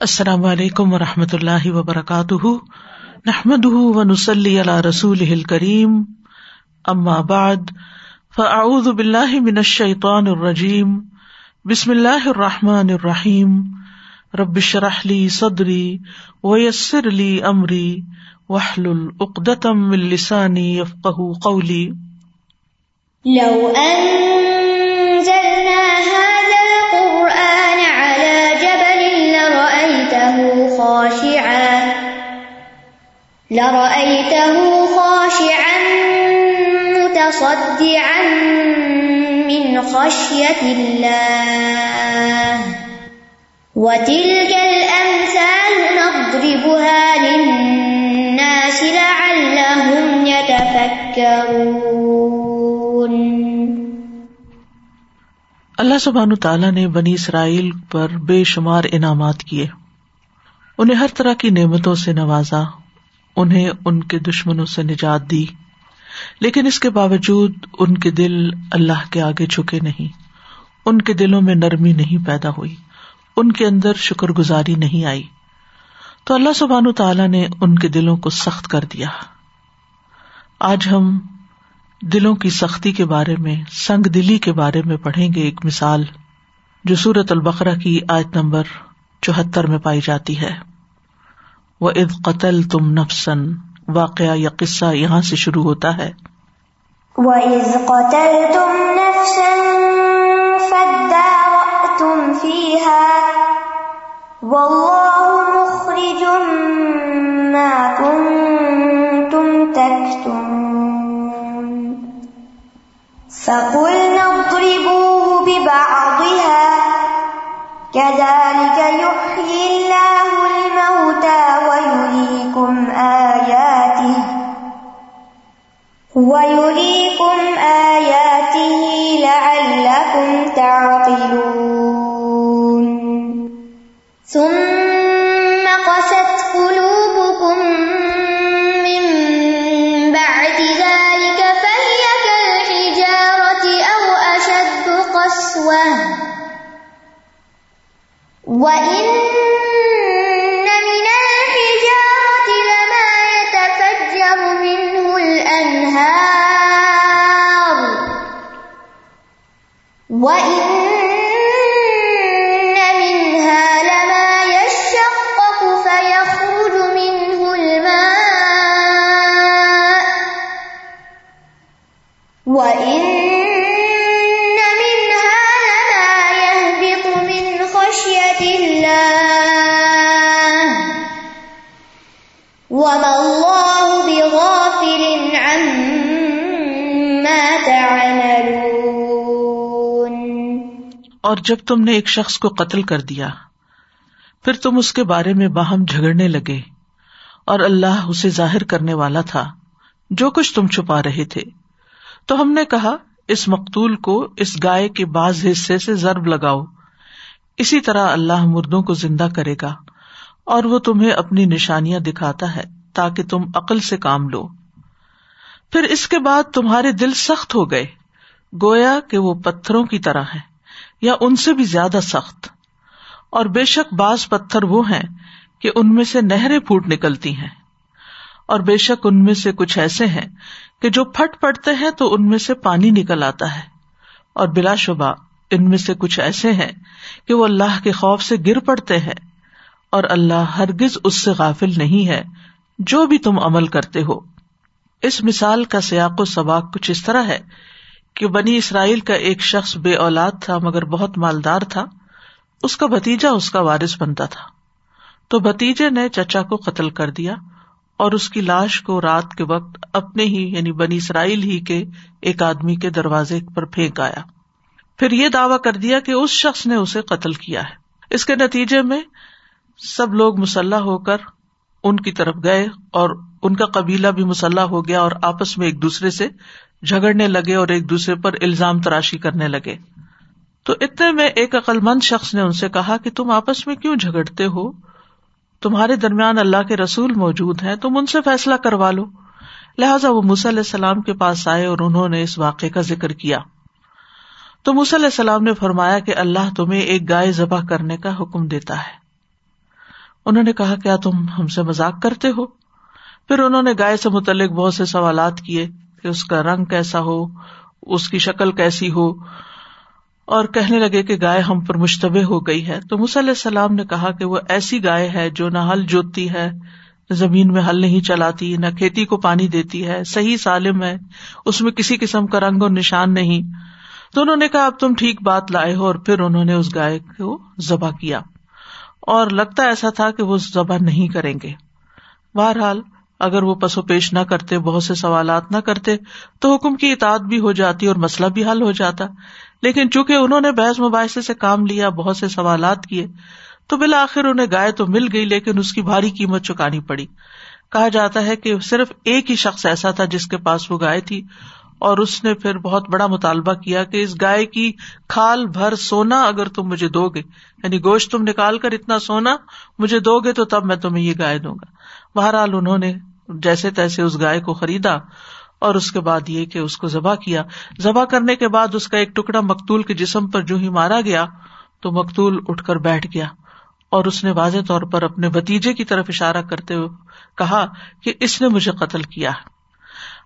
السلام علیکم و رحمۃ اللہ وبرکاتہ۔ نحمد و نسلی رسول کریم بعد، فاعوذ باللہ من الشیطان الرجیم۔ بسم اللہ الرحمٰن الرحیم۔ ربش رحلی صدری ویسر علی عمری وحل العقدم السانی افقہ قولی۔ لو انزلنا لرأيته خاشعا متصدعا من خشية الله. وتلك الأمثال نضربها للناس لعلهم يتفكرون. اللہ سبحان تعالیٰ نے بنی اسرائیل پر بے شمار انعامات کیے۔ انہیں ہر طرح کی نعمتوں سے نوازا۔ انہیں ان کے دشمنوں سے نجات دی، لیکن اس کے باوجود ان کے دل اللہ کے آگے جھکے نہیں۔ ان کے دلوں میں نرمی نہیں پیدا ہوئی، ان کے اندر شکر گزاری نہیں آئی۔ تو اللہ سبحان تعالیٰ نے ان کے دلوں کو سخت کر دیا۔ آج ہم دلوں کی سختی کے بارے میں، سنگ دلی کے بارے میں پڑھیں گے ایک مثال جو سورت البقرا کی آیت نمبر چوہتر میں پائی جاتی ہے۔ وہ اد قتل تم نفسن واقعہ یا قصہ یہاں سے شروع ہوتا ہے۔ فقلنا اضربوه ببعضها كذلك تعقلون جب تم نے ایک شخص کو قتل کر دیا، پھر تم اس کے بارے میں باہم جھگڑنے لگے اور اللہ اسے ظاہر کرنے والا تھا، جو کچھ تم چھپا رہے تھے۔ تو ہم نے کہا، اس مقتول کو اس گائے کے بعض حصے سے ضرب لگاؤ۔ اسی طرح اللہ مردوں کو زندہ کرے گا اور وہ تمہیں اپنی نشانیاں دکھاتا ہے تاکہ تم عقل سے کام لو۔ پھر اس کے بعد تمہارے دل سخت ہو گئے، گویا کہ وہ پتھروں کی طرح ہے یا ان سے بھی زیادہ سخت۔ اور بے شک بعض پتھر وہ ہیں کہ ان میں سے نہریں پھوٹ نکلتی ہیں۔ اور بے شک ان میں سے کچھ ایسے ہیں کہ جو پھٹ پڑتے ہیں تو ان میں سے پانی نکل آتا ہے۔ اور بلا شبہ ان میں سے کچھ ایسے ہیں کہ وہ اللہ کے خوف سے گر پڑتے ہیں۔ اور اللہ ہرگز اس سے غافل نہیں ہے، جو بھی تم عمل کرتے ہو۔ اس مثال کا سیاق و سباق کچھ اس طرح ہے کہ بنی اسرائیل کا ایک شخص بے اولاد تھا مگر بہت مالدار تھا، اس کا بتیجا اس کا وارث بنتا تھا۔ تو بتیجے نے چچا کو قتل کر دیا اور اس کی لاش کو رات کے وقت اپنے ہی یعنی بنی اسرائیل ہی کے ایک آدمی کے دروازے پر پھینک آیا۔ پھر یہ دعوی کر دیا کہ اس شخص نے اسے قتل کیا ہے۔ اس کے نتیجے میں سب لوگ مسلح ہو کر ان کی طرف گئے اور ان کا قبیلہ بھی مسلح ہو گیا اور آپس میں ایک دوسرے سے جھگڑنے لگے اور ایک دوسرے پر الزام تراشی کرنے لگے۔ تو اتنے میں ایک عقل مند شخص نے ان سے کہا کہ تم آپس میں کیوں جھگڑتے ہو؟ تمہارے درمیان اللہ کے رسول موجود ہیں، تم ان سے فیصلہ کروا لو۔ لہٰذا وہ علیہ السلام کے پاس آئے اور انہوں نے اس واقعے کا ذکر کیا۔ تو علیہ السلام نے فرمایا کہ اللہ تمہیں ایک گائے ذبح کرنے کا حکم دیتا ہے۔ انہوں نے کہا، کیا تم ہم سے مزاق کرتے ہو؟ پھر انہوں نے گائے سے متعلق بہت سے سوالات کیے۔ کہ اس کا رنگ کیسا ہو، اس کی شکل کیسی ہو۔ اور کہنے لگے کہ گائے ہم پر مشتبہ ہو گئی ہے۔ تو علیہ السلام نے کہا کہ وہ ایسی گائے ہے جو نہ ہل جوتتی ہے زمین میں ہل نہیں چلاتی، نہ کھیتی کو پانی دیتی ہے۔ صحیح سالم ہے، اس میں کسی قسم کا رنگ اور نشان نہیں۔ تو انہوں نے کہا، اب تم ٹھیک بات لائے ہو، اور پھر انہوں نے اس گائے کو ذبح کیا۔ اور لگتا ایسا تھا کہ وہ ذبح نہیں کریں گے۔ بہرحال اگر وہ پسو پیش نہ کرتے، بہت سے سوالات نہ کرتے، تو حکم کی اطاعت بھی ہو جاتی اور مسئلہ بھی حل ہو جاتا۔ لیکن چونکہ انہوں نے بحث مباحثے سے کام لیا، بہت سے سوالات کیے، تو بالآخر انہیں گائے تو مل گئی، لیکن اس کی بھاری قیمت چکانی پڑی۔ کہا جاتا ہے کہ صرف ایک ہی شخص ایسا تھا جس کے پاس وہ گائے تھی، اور اس نے پھر بہت بڑا مطالبہ کیا کہ اس گائے کی کھال بھر سونا اگر تم مجھے دو گے۔ یعنی گوشت تم نکال کر اتنا سونا مجھے دو گے تو تب میں تمہیں یہ گائے دوں گا۔ بہرحال انہوں نے جیسے تیسے اس گائے کو خریدا اور اس کے بعد یہ کہ اس کو ذبح کیا۔ ذبح کرنے کے بعد اس کا ایک ٹکڑا مکتول کے جسم پر جو ہی مارا گیا تو مکتول اٹھ کر بیٹھ گیا اور اس نے واضح طور پر اپنے بتیجے کی طرف اشارہ کرتے ہوئے کہا کہ اس نے مجھے قتل کیا۔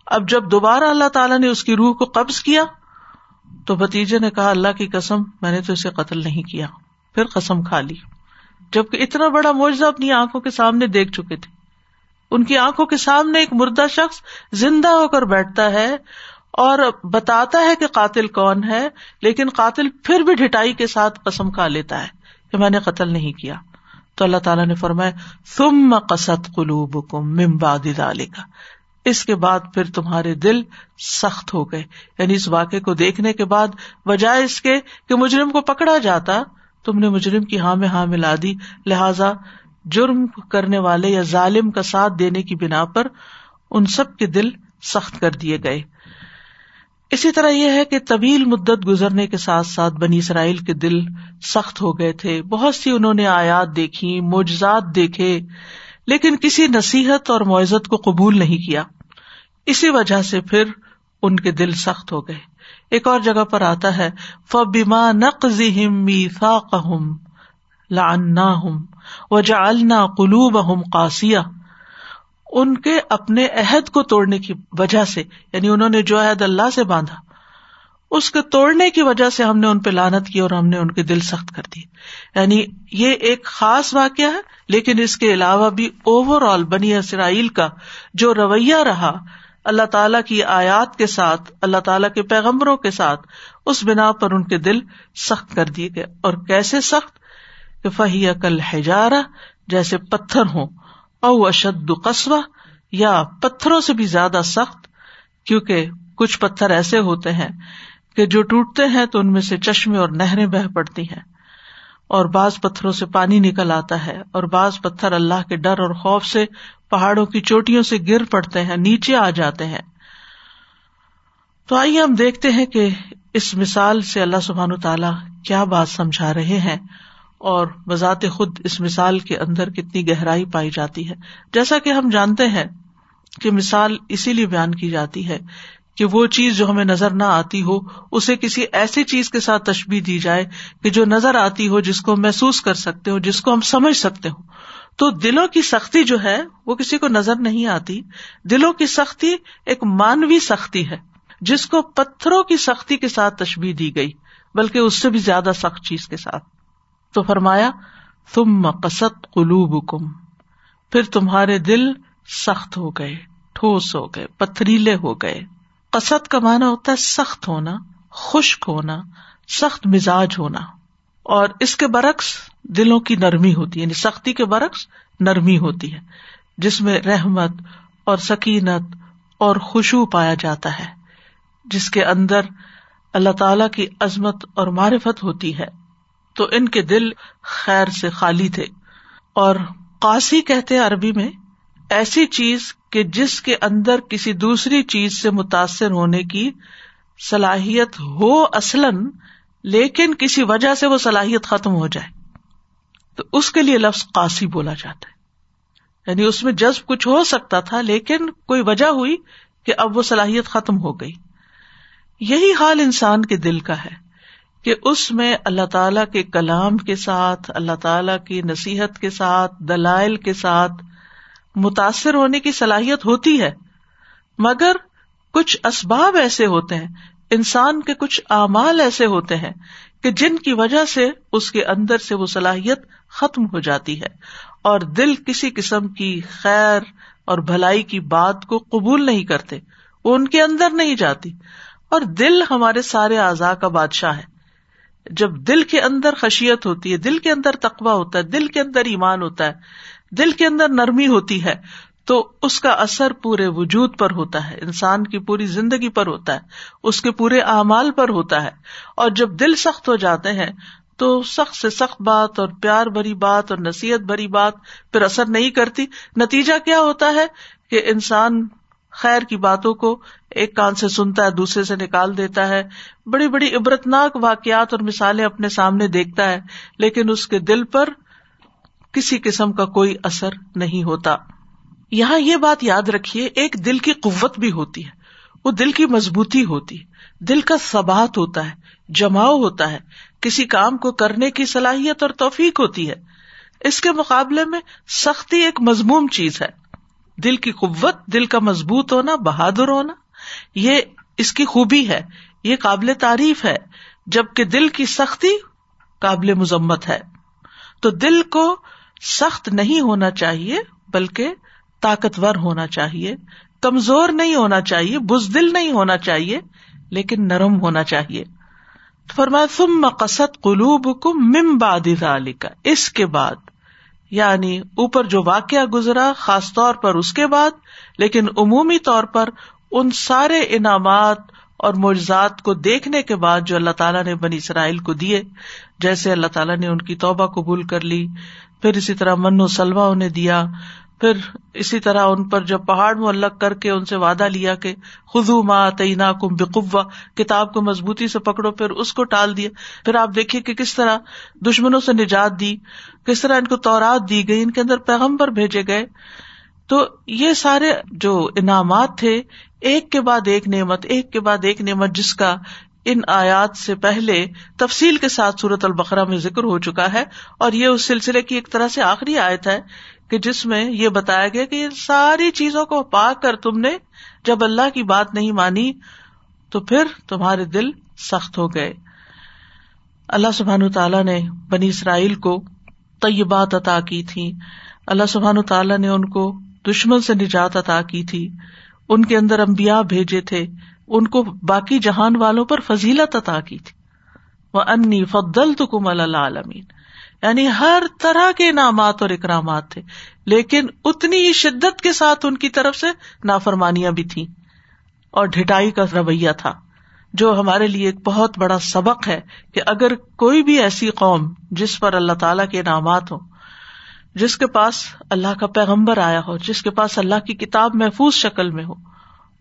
اب جب دوبارہ اللہ تعالیٰ نے اس کی روح کو قبض کیا تو بتیجے نے کہا، اللہ کی قسم، میں نے تو اسے قتل نہیں کیا، پھر قسم کھا لی۔ جبکہ اتنا بڑا معجزہ اپنی آنکھوں کے سامنے دیکھ چکے تھے۔ ان کی آنکھوں کے سامنے ایک مردہ شخص زندہ ہو کر بیٹھتا ہے اور بتاتا ہے کہ قاتل کون ہے، لیکن قاتل پھر بھی ڈٹائی کے ساتھ قسم کھا لیتا ہے کہ میں نے قتل نہیں کیا۔ تو اللہ تعالیٰ نے فرمایا تم قسط قلوب ممباد کا اس کے بعد پھر تمہارے دل سخت ہو گئے۔ یعنی اس واقعے کو دیکھنے کے بعد، بجائے اس کے کہ مجرم کو پکڑا جاتا، تم نے مجرم کی ہاں میں ہاں ملا دی۔ لہذا جرم کرنے والے یا ظالم کا ساتھ دینے کی بنا پر ان سب کے دل سخت کر دیے گئے۔ اسی طرح یہ ہے کہ طویل مدت گزرنے کے ساتھ ساتھ بنی اسرائیل کے دل سخت ہو گئے تھے۔ بہت سی انہوں نے آیات دیکھی، معجزات دیکھے، لیکن کسی نصیحت اور معزت کو قبول نہیں کیا۔ اسی وجہ سے پھر ان کے دل سخت ہو گئے۔ ایک اور جگہ پر آتا ہے فبیما نقم لانا ہوں و قلوب ہم قاسیہ۔ ان کے اپنے عہد کو توڑنے کی وجہ سے یعنی انہوں نے جو عہد اللہ سے باندھا، اس کے توڑنے کی وجہ سے ہم نے ان پہ لانت کی اور ہم نے ان کے دل سخت کر دی۔ یعنی یہ ایک خاص واقعہ ہے، لیکن اس کے علاوہ بھی اوور آل بنی اسرائیل کا جو رویہ رہا، اللہ تعالی کی آیات کے ساتھ، اللہ تعالیٰ کے پیغمبروں کے ساتھ، اس بنا پر ان کے دل سخت کر دیے گئے۔ اور کیسے سخت؟ فہی کل ہجارا جیسے پتھر ہوں، او اشد قصبہ یا پتھروں سے بھی زیادہ سخت، کیونکہ کچھ پتھر ایسے ہوتے ہیں کہ جو ٹوٹتے ہیں تو ان میں سے چشمے اور نہریں بہ پڑتی ہیں۔ اور بعض پتھروں سے پانی نکل آتا ہے، اور بعض پتھر اللہ کے ڈر اور خوف سے پہاڑوں کی چوٹیوں سے گر پڑتے ہیں، نیچے آ جاتے ہیں۔ تو آئیے ہم دیکھتے ہیں کہ اس مثال سے اللہ سبحان تعالی کیا بات سمجھا رہے ہیں۔ اور بذات خود اس مثال کے اندر کتنی گہرائی پائی جاتی ہے۔ جیسا کہ ہم جانتے ہیں کہ مثال اسی لیے بیان کی جاتی ہے کہ وہ چیز جو ہمیں نظر نہ آتی ہو، اسے کسی ایسی چیز کے ساتھ تشبیح دی جائے کہ جو نظر آتی ہو، جس کو محسوس کر سکتے ہو جس کو ہم سمجھ سکتے ہو تو دلوں کی سختی جو ہے، وہ کسی کو نظر نہیں آتی۔ دلوں کی سختی ایک مانوی سختی ہے، جس کو پتھروں کی سختی کے ساتھ تشبیح دی گئی، بلکہ اس سے بھی زیادہ سخت چیز کے ساتھ۔ تو فرمایا تم مقصد قلوب کم پھر تمہارے دل سخت ہو گئے، ٹھوس ہو گئے، پتھریلے ہو گئے۔ قصد کا مانا ہوتا ہے سخت ہونا، خشک ہونا، سخت مزاج ہونا۔ اور اس کے برعکس دلوں کی نرمی ہوتی ہے یعنی سختی کے برعکس نرمی ہوتی ہے، جس میں رحمت اور سکینت اور خوشبو پایا جاتا ہے، جس کے اندر اللہ تعالی کی عظمت اور معرفت ہوتی ہے۔ تو ان کے دل خیر سے خالی تھے۔ اور قاسی کہتے عربی میں، ایسی چیز کہ جس کے اندر کسی دوسری چیز سے متاثر ہونے کی صلاحیت ہو اصلاً، لیکن کسی وجہ سے وہ صلاحیت ختم ہو جائے۔ تو اس کے لیے لفظ قاسی بولا جاتا ہے۔ یعنی اس میں جذب کچھ ہو سکتا تھا، لیکن کوئی وجہ ہوئی کہ اب وہ صلاحیت ختم ہو گئی۔ یہی حال انسان کے دل کا ہے۔ کہ اس میں اللہ تعالی کے کلام کے ساتھ، اللہ تعالی کی نصیحت کے ساتھ، دلائل کے ساتھ متاثر ہونے کی صلاحیت ہوتی ہے۔ مگر کچھ اسباب ایسے ہوتے ہیں، انسان کے کچھ اعمال ایسے ہوتے ہیں کہ جن کی وجہ سے اس کے اندر سے وہ صلاحیت ختم ہو جاتی ہے۔ اور دل کسی قسم کی خیر اور بھلائی کی بات کو قبول نہیں کرتے، وہ ان کے اندر نہیں جاتی۔ اور دل ہمارے سارے اعضاء کا بادشاہ ہے۔ جب دل کے اندر خشیت ہوتی ہے، دل کے اندر تقوا ہوتا ہے، دل کے اندر ایمان ہوتا ہے، دل کے اندر نرمی ہوتی ہے، تو اس کا اثر پورے وجود پر ہوتا ہے، انسان کی پوری زندگی پر ہوتا ہے، اس کے پورے اعمال پر ہوتا ہے۔ اور جب دل سخت ہو جاتے ہیں، تو سخت سے سخت بات اور پیار بھری بات اور نصیحت بھری بات پھر اثر نہیں کرتی۔ نتیجہ کیا ہوتا ہے کہ انسان خیر کی باتوں کو ایک کان سے سنتا ہے، دوسرے سے نکال دیتا ہے۔ بڑی بڑی عبرتناک واقعات اور مثالیں اپنے سامنے دیکھتا ہے، لیکن اس کے دل پر کسی قسم کا کوئی اثر نہیں ہوتا۔ یہاں یہ بات یاد رکھیے، ایک دل کی قوت بھی ہوتی ہے۔ وہ دل کی مضبوطی ہوتی ہے۔ دل کا ثبات ہوتا ہے، جماؤ ہوتا ہے۔ کسی کام کو کرنے کی صلاحیت اور توفیق ہوتی ہے۔ اس کے مقابلے میں سختی ایک مضموم چیز ہے۔ دل کی قوت، دل کا مضبوط ہونا، بہادر ہونا، یہ اس کی خوبی ہے، یہ قابل تعریف ہے، جبکہ دل کی سختی قابل مذمت ہے۔ تو دل کو سخت نہیں ہونا چاہیے، بلکہ طاقتور ہونا چاہیے، کمزور نہیں ہونا چاہیے، بزدل نہیں ہونا چاہیے، لیکن نرم ہونا چاہیے۔ فرمایا تم مقصد قلوب کو ممباد کا اس کے بعد یعنی اوپر جو واقعہ گزرا خاص طور پر اس کے بعد، لیکن عمومی طور پر ان سارے انعامات اور معجزات کو دیکھنے کے بعد جو اللہ تعالیٰ نے بنی اسرائیل کو دیے، جیسے اللہ تعالیٰ نے ان کی توبہ قبول کر لی، پھر اسی طرح من و سلوا انہیں دیا پھر اسی طرح ان پر جب پہاڑ الگ کر کے ان سے وعدہ لیا کہ خزو ماں تعینہ کم بقوا کتاب کو مضبوطی سے پکڑو، پھر اس کو ٹال دیا پھر آپ دیکھیے کہ کس طرح دشمنوں سے نجات دی، کس طرح ان کو تورات دی گئی، ان کے اندر پیغمبر بھیجے گئے۔ تو یہ سارے جو انعامات تھے، ایک کے بعد ایک نعمت، ایک کے بعد ایک نعمت جس کا ان آیات سے پہلے تفصیل کے ساتھ سورت البقرہ میں ذکر ہو چکا ہے اور یہ اس سلسلے کی ایک طرح سے آخری آیت ہے کہ جس میں یہ بتایا گیا کہ ساری چیزوں کو پا کر تم نے جب اللہ کی بات نہیں مانی تو پھر تمہارے دل سخت ہو گئے۔ اللہ سبحان تعالیٰ نے بنی اسرائیل کو طیبات عطا کی تھی۔ اللہ سبحان تعالیٰ نے ان کو دشمن سے نجات عطا کی تھی۔ ان کے اندر امبیا بھیجے تھے۔ ان کو باقی جہان والوں پر فضیلت عطا کی تھی۔ وہ انی فدل تو کم عالمین یعنی ہر طرح کے انعامات اور اکرامات تھے، لیکن اتنی ہی شدت کے ساتھ ان کی طرف سے نافرمانیاں بھی تھیں۔ اور ڈٹائی کا رویہ تھا، جو ہمارے لیے ایک بہت بڑا سبق ہے کہ اگر کوئی بھی ایسی قوم جس پر اللہ تعالی کے انعامات ہوں، جس کے پاس اللہ کا پیغمبر آیا ہو، جس کے پاس اللہ کی کتاب محفوظ شکل میں ہو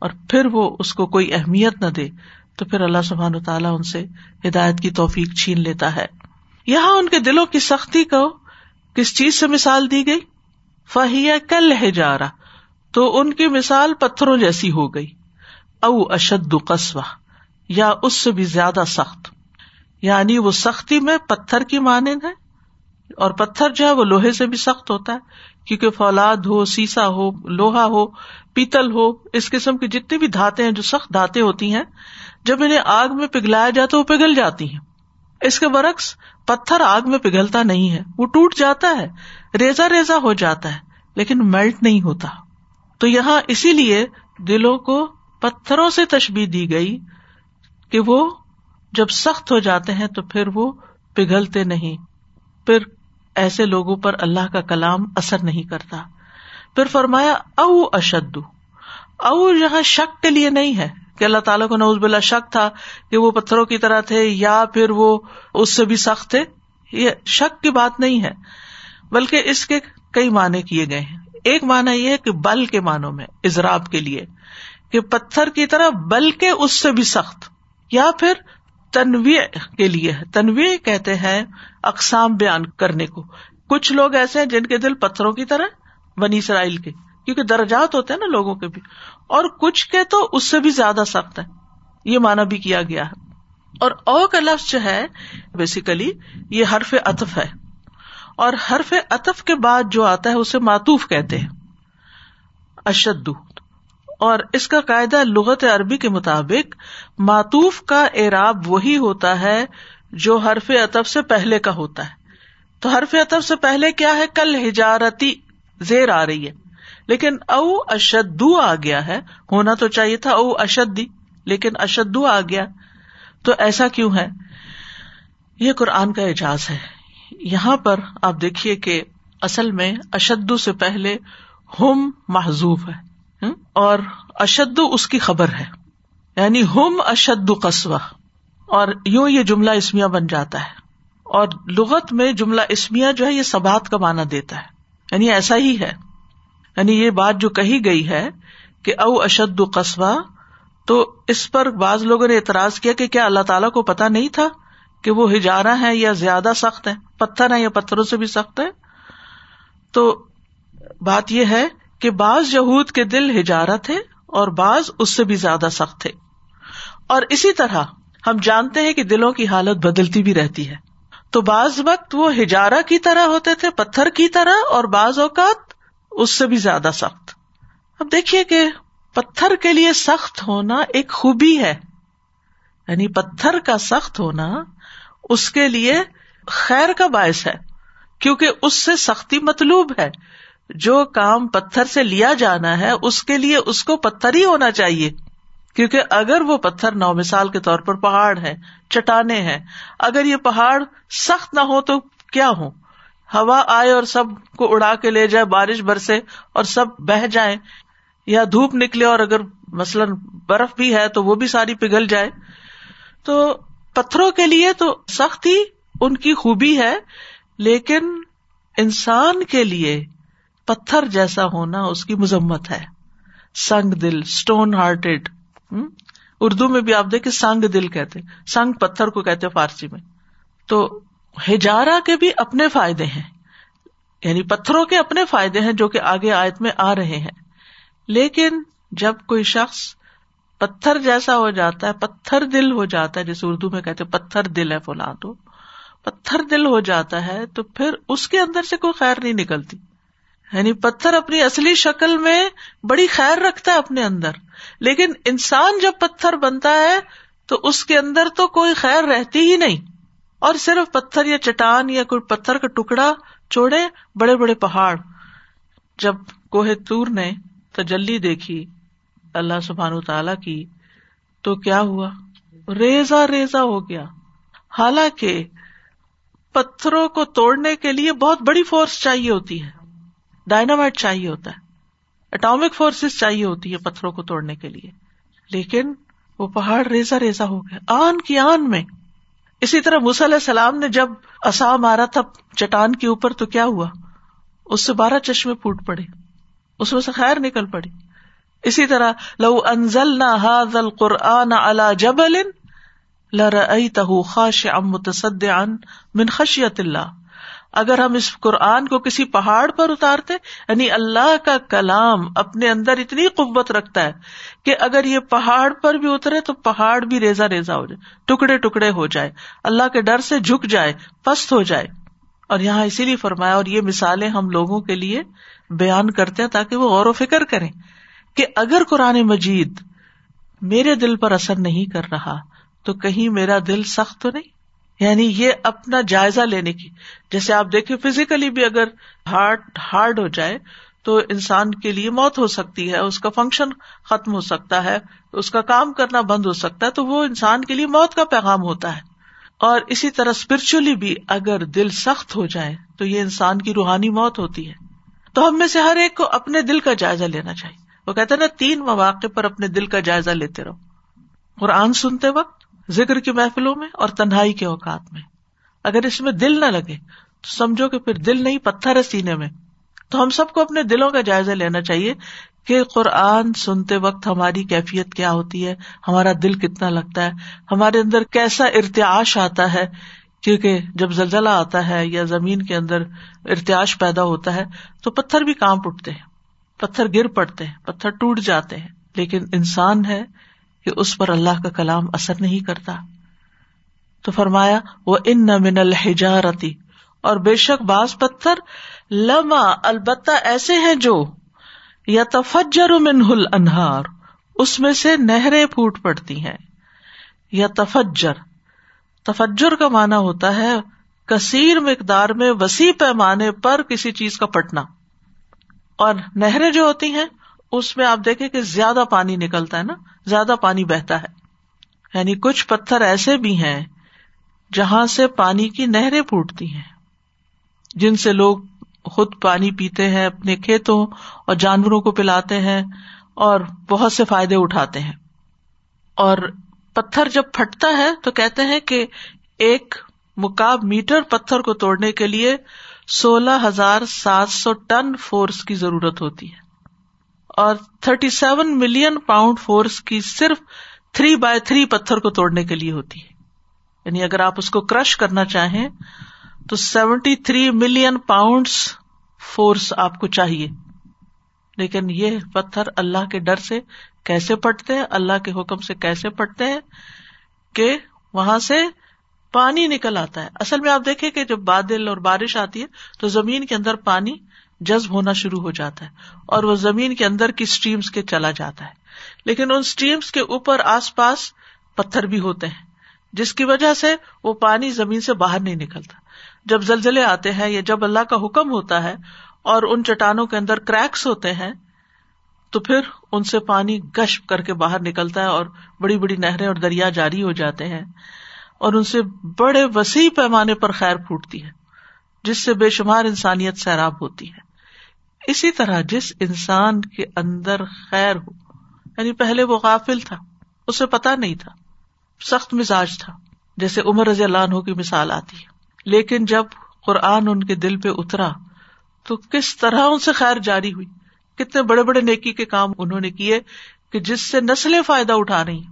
اور پھر وہ اس کو کوئی اہمیت نہ دے، تو پھر اللہ سبحان و تعالیٰ ان سے ہدایت کی توفیق چھین لیتا ہے۔ یہاں ان کے دلوں کی سختی کو کس چیز سے مثال دی گئی؟ فہیا کل ہے جا رہا تو ان کی مثال پتھروں جیسی ہو گئی۔ او اشد قصبہ یا اس سے بھی زیادہ سخت۔ یعنی وہ سختی میں پتھر کی مانند ہے، اور پتھر جو ہے وہ لوہے سے بھی سخت ہوتا ہے، کیونکہ فولاد ہو، سیسا ہو، لوہا ہو پیتل ہو، اس قسم کی جتنی بھی دھاتے ہیں جو سخت دھاتے ہوتی ہیں، جب انہیں آگ میں پگھلایا جائے تو وہ پگھل جاتی ہیں۔ اس کے برعکس، پتھر آگ میں پگھلتا نہیں ہے، وہ ٹوٹ جاتا ہے ریزا ریزا ہو جاتا ہے، لیکن میلٹ نہیں ہوتا۔ تو یہاں اسی لیے دلوں کو پتھروں سے تشبی دی گئی کہ وہ جب سخت ہو جاتے ہیں تو پھر وہ پگھلتے نہیں۔ پھر ایسے لوگوں پر اللہ کا کلام اثر نہیں کرتا۔ پھر فرمایا، او اشد او یہاں شک کے لیے نہیں ہے کہ اللہ تعالیٰ کو نوز بلا شک تھا کہ وہ پتھروں کی طرح تھے یا پھر وہ اس سے بھی سخت تھے۔ یہ شک کی بات نہیں ہے، بلکہ اس کے کئی معنی کیے گئے ہیں۔ ایک مانا یہ ہے کہ بل کے معنوں میں ازراب کے لیے، کہ پتھر کی طرح بل کے اس سے بھی سخت، یا پھر تنوع کے لیے تنوع کہتے ہیں اقسام بیان کرنے کو۔ کچھ لوگ ایسے ہیں جن کے دل پتھروں کی طرح بنی اسرائیل کے، کیونکہ درجات ہوتے ہیں نا لوگوں کے بھی۔ اور کچھ کے تو اس سے بھی زیادہ سخت ہے یہ مانا بھی کیا گیا ہے۔ اور او کا لفظ جو ہے بیسیکلی یہ حرف اطف ہے۔ اور حرف اطف کے بعد جو آتا ہے، اسے ماتوف کہتے ہیں۔ اشد۔ اور اس کا قاعدہ لغت عربی کے مطابق ماتوف کا اعراب وہی ہوتا ہے جو حرف اطف سے پہلے کا ہوتا ہے۔ تو حرف اطف سے پہلے کیا ہے؟ کل ہجارتی زیر آ رہی ہے۔ لیکن او اشدو آ گیا ہے، ہونا تو چاہیے تھا او اشدی، لیکن اشدو آ گیا۔ تو ایسا کیوں ہے؟ یہ قرآن کا اعجاز ہے۔ یہاں پر آپ دیکھیے کہ اصل میں اشدو سے پہلے ہوم محضوب ہے اور اشدو اس کی خبر ہے۔ یعنی ہوم اشد قصبہ اور یوں یہ جملہ اسمیا بن جاتا ہے۔ اور لغت میں جملہ اسمیا جو ہے، یہ سبات کا مانا دیتا ہے۔ یعنی ایسا ہی ہے۔ یعنی یہ بات جو کہی گئی ہے کہ او اشد قصبہ، تو اس پر بعض لوگوں نے اعتراض کیا کہ کیا اللہ تعالیٰ کو پتا نہیں تھا کہ وہ ہجارا ہے یا زیادہ سخت ہے پتھر ہے یا پتھروں سے بھی سخت ہے تو بات یہ ہے کہ بعض یہود کے دل ہجارا تھے اور بعض اس سے بھی زیادہ سخت تھے۔ اور اسی طرح ہم جانتے ہیں کہ دلوں کی حالت بدلتی بھی رہتی ہے۔ تو بعض وقت وہ ہجارا کی طرح ہوتے تھے، پتھر کی طرح، اور بعض اوقات اس سے بھی زیادہ سخت۔ اب دیکھیے کہ پتھر کے لیے سخت ہونا ایک خوبی ہے۔ یعنی پتھر کا سخت ہونا اس کے لیے خیر کا باعث ہے، کیونکہ اس سے سختی مطلوب ہے۔ جو کام پتھر سے لیا جانا ہے، اس کے لیے اس کو پتھر ہی ہونا چاہیے۔ کیونکہ اگر وہ پتھر نو مثال کے طور پر پہاڑ ہے چٹانے ہیں، اگر یہ پہاڑ سخت نہ ہو تو کیا ہو ہوا آئے اور سب کو اڑا کے لے جائے، بارش برسے اور سب بہ جائیں، یا دھوپ نکلے اور اگر مثلاً برف بھی ہے تو وہ بھی ساری پگھل جائے۔ تو پتھروں کے لیے تو سخت ہی ان کی خوبی ہے، لیکن انسان کے لیے پتھر جیسا ہونا اس کی مذمت ہے۔ سنگ دل اسٹون ہارٹیڈ اردو میں بھی آپ دیکھے سنگ دل کہتے سنگ پتھر کو کہتے فارسی میں۔ تو ہجارا کے بھی اپنے فائدے ہیں۔ یعنی پتھروں کے اپنے فائدے ہیں جو کہ آگے آیت میں آ رہے ہیں۔ لیکن جب کوئی شخص پتھر جیسا ہو جاتا ہے، پتھر دل ہو جاتا ہے جیسے اردو میں کہتے پتھر دل ہے فلاں تو، پتھر دل ہو جاتا ہے تو پھر اس کے اندر سے کوئی خیر نہیں نکلتی۔ یعنی پتھر اپنی اصلی شکل میں بڑی خیر رکھتا ہے اپنے اندر۔ لیکن انسان جب پتھر بنتا ہے تو اس کے اندر تو کوئی خیر رہتی ہی نہیں۔ اور صرف پتھر یا چٹان یا کوئی پتھر کا ٹکڑا چھوڑے بڑے بڑے پہاڑ۔ جب کوہ تور نے تجلی دیکھی اللہ سبحان تعالی کی، تو کیا ہوا؟ ریزا ریزا ہو گیا۔ حالانکہ پتھروں کو توڑنے کے لیے بہت بڑی فورس چاہیے ہوتی ہے۔ ڈائنامائٹ چاہیے ہوتا ہے۔ اٹامک فورسز چاہیے ہوتی ہے پتھروں کو توڑنے کے لیے۔ لیکن وہ پہاڑ ریزا ریزا ہو گیا۔ آن کی آن میں۔ اسی طرح علیہ السلام نے جب اصا مارا تھا چٹان کے اوپر تو کیا ہوا؟ اس سے بارہ چشمے پھوٹ پڑے۔ اس میں سے خیر نکل پڑی۔ اسی طرح لو انزل نہ حاضل قرآن اللہ جب لر تہ خاش ام متصد من خشیت اللہ۔ اگر ہم اس قرآن کو کسی پہاڑ پر اتارتے یعنی اللہ کا کلام اپنے اندر اتنی قوت رکھتا ہے کہ اگر یہ پہاڑ پر بھی اترے تو پہاڑ بھی ریزا ریزا ہو جائے، ٹکڑے ٹکڑے ہو جائے، اللہ کے ڈر سے جھک جائے، پست ہو جائے۔ اور یہاں اسی لیے فرمایا، اور یہ مثالیں ہم لوگوں کے لیے بیان کرتے ہیں تاکہ وہ غور و فکر کریں کہ اگر قرآن مجید میرے دل پر اثر نہیں کر رہا تو کہیں میرا دل سخت تو نہیں؟ یعنی یہ اپنا جائزہ لینے کی۔ جیسے آپ دیکھیں فزیکلی بھی اگر ہارٹ ہارڈ ہو جائے تو انسان کے لیے موت ہو سکتی ہے، اس کا فنکشن ختم ہو سکتا ہے، اس کا کام کرنا بند ہو سکتا ہے، تو وہ انسان کے لیے موت کا پیغام ہوتا ہے۔ اور اسی طرح اسپرچلی بھی اگر دل سخت ہو جائے تو یہ انسان کی روحانی موت ہوتی ہے۔ تو ہم میں سے ہر ایک کو اپنے دل کا جائزہ لینا چاہیے۔ وہ کہتے نا، تین مواقع پر اپنے دل کا جائزہ لیتے رہو۔ قرآن سنتے وقت ذکر کی محفلوں میں اور تنہائی کے اوقات میں۔ اگر اس میں دل نہ لگے، تو سمجھو کہ پھر دل نہیں، پتھر ہے سینے میں۔ تو ہم سب کو اپنے دلوں کا جائزہ لینا چاہیے کہ قرآن سنتے وقت ہماری کیفیت کیا ہوتی ہے، ہمارا دل کتنا لگتا ہے، ہمارے اندر کیسا ارتیاش آتا ہے۔ کیونکہ جب زلزلہ آتا ہے یا زمین کے اندر ارتیاش پیدا ہوتا ہے، تو پتھر بھی کام اٹھتے ہیں۔ پتھر گر پڑتے ہیں، پتھر ٹوٹ جاتے ہیں۔ لیکن انسان ہے کہ اس پر اللہ کا کلام اثر نہیں کرتا۔ تو فرمایا وہ ان نہ من الحجارتی اور بے شک باز پتھر لما، البتہ ایسے ہیں جو یا تفجر منہ انہار اس میں سے نہریں پھوٹ پڑتی ہیں۔ یا تفجر تفجر کا مانا ہوتا ہے کثیر مقدار میں وسیع پیمانے پر کسی چیز کا پٹنا۔ اور نہریں جو ہوتی ہیں، اس میں آپ دیکھیں کہ زیادہ پانی نکلتا ہے نا۔ زیادہ پانی بہتا ہے۔ یعنی کچھ پتھر ایسے بھی ہیں جہاں سے پانی کی نہریں پھوٹتی ہیں۔ جن سے لوگ خود پانی پیتے ہیں، اپنے کھیتوں اور جانوروں کو پلاتے ہیں اور بہت سے فائدے اٹھاتے ہیں۔ اور پتھر جب پھٹتا ہے تو کہتے ہیں کہ ایک مکاب میٹر پتھر کو توڑنے کے لیے سولہ ہزار سات سو ٹن فورس کی ضرورت ہوتی ہے۔ اور thirty seven million pound force کی صرف تھری بائی تھری پتھر کو توڑنے کے لیے ہوتی ہے۔ یعنی اگر آپ اس کو کرش کرنا چاہیں تو seventy three million pound force آپ کو چاہیے۔ لیکن یہ پتھر اللہ کے ڈر سے کیسے پٹتے ہیں؟ اللہ کے حکم سے کیسے پٹتے ہیں کہ وہاں سے پانی نکل آتا ہے؟ اصل میں آپ دیکھیں کہ جب بادل اور بارش آتی ہے تو زمین کے اندر پانی جذب ہونا شروع ہو جاتا ہے اور وہ زمین کے اندر کی اسٹریمس کے چلا جاتا ہے۔ لیکن ان اسٹریمس کے اوپر آس پاس پتھر بھی ہوتے ہیں، جس کی وجہ سے وہ پانی زمین سے باہر نہیں نکلتا۔ جب زلزلے آتے ہیں یا جب اللہ کا حکم ہوتا ہے اور ان چٹانوں کے اندر کریکس ہوتے ہیں، تو پھر ان سے پانی گشپ کر کے باہر نکلتا ہے اور بڑی بڑی نہریں اور دریا جاری ہو جاتے ہیں اور ان سے بڑے وسیع پیمانے پر خیر پھوٹتی ہے، جس سے بے شمار انسانیت سیراب ہوتی ہے۔ اسی طرح جس انسان کے اندر خیر ہو یعنی پہلے وہ غافل تھا، اسے پتا نہیں تھا، سخت مزاج تھا، جیسے عمر رضی اللہ عنہ کی مثال آتی ہے۔ لیکن جب قرآن ان کے دل پہ اترا، تو کس طرح ان سے خیر جاری ہوئی؟ کتنے بڑے بڑے نیکی کے کام انہوں نے کیے کہ جس سے نسلیں فائدہ اٹھا رہی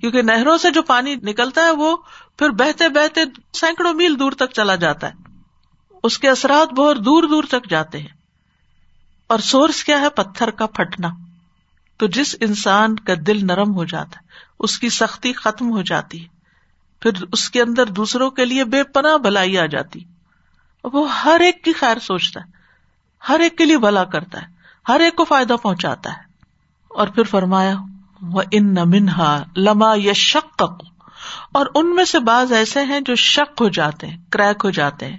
کیونکہ نہروں سے جو پانی نکلتا ہے، وہ پھر بہتے بہتے سینکڑوں میل دور تک چلا جاتا ہے۔ اس کے اثرات بہت دور دور تک جاتے ہیں۔ اور سورس کیا ہے پتھر کا پھٹنا۔ تو جس انسان کا دل نرم ہو جاتا ہے، اس کی سختی ختم ہو جاتی ہے۔ پھر اس کے اندر دوسروں کے لیے بے پناہ بھلائی آ جاتی۔ وہ ہر ایک کی خیر سوچتا ہے، ہر ایک کے لیے بھلا کرتا ہے، ہر ایک کو فائدہ پہنچاتا ہے۔ اور پھر فرمایا وہ ان منہا لما یا شک اور ان میں سے بعض ایسے ہیں جو شک ہو جاتے ہیں، کریک ہو جاتے ہیں۔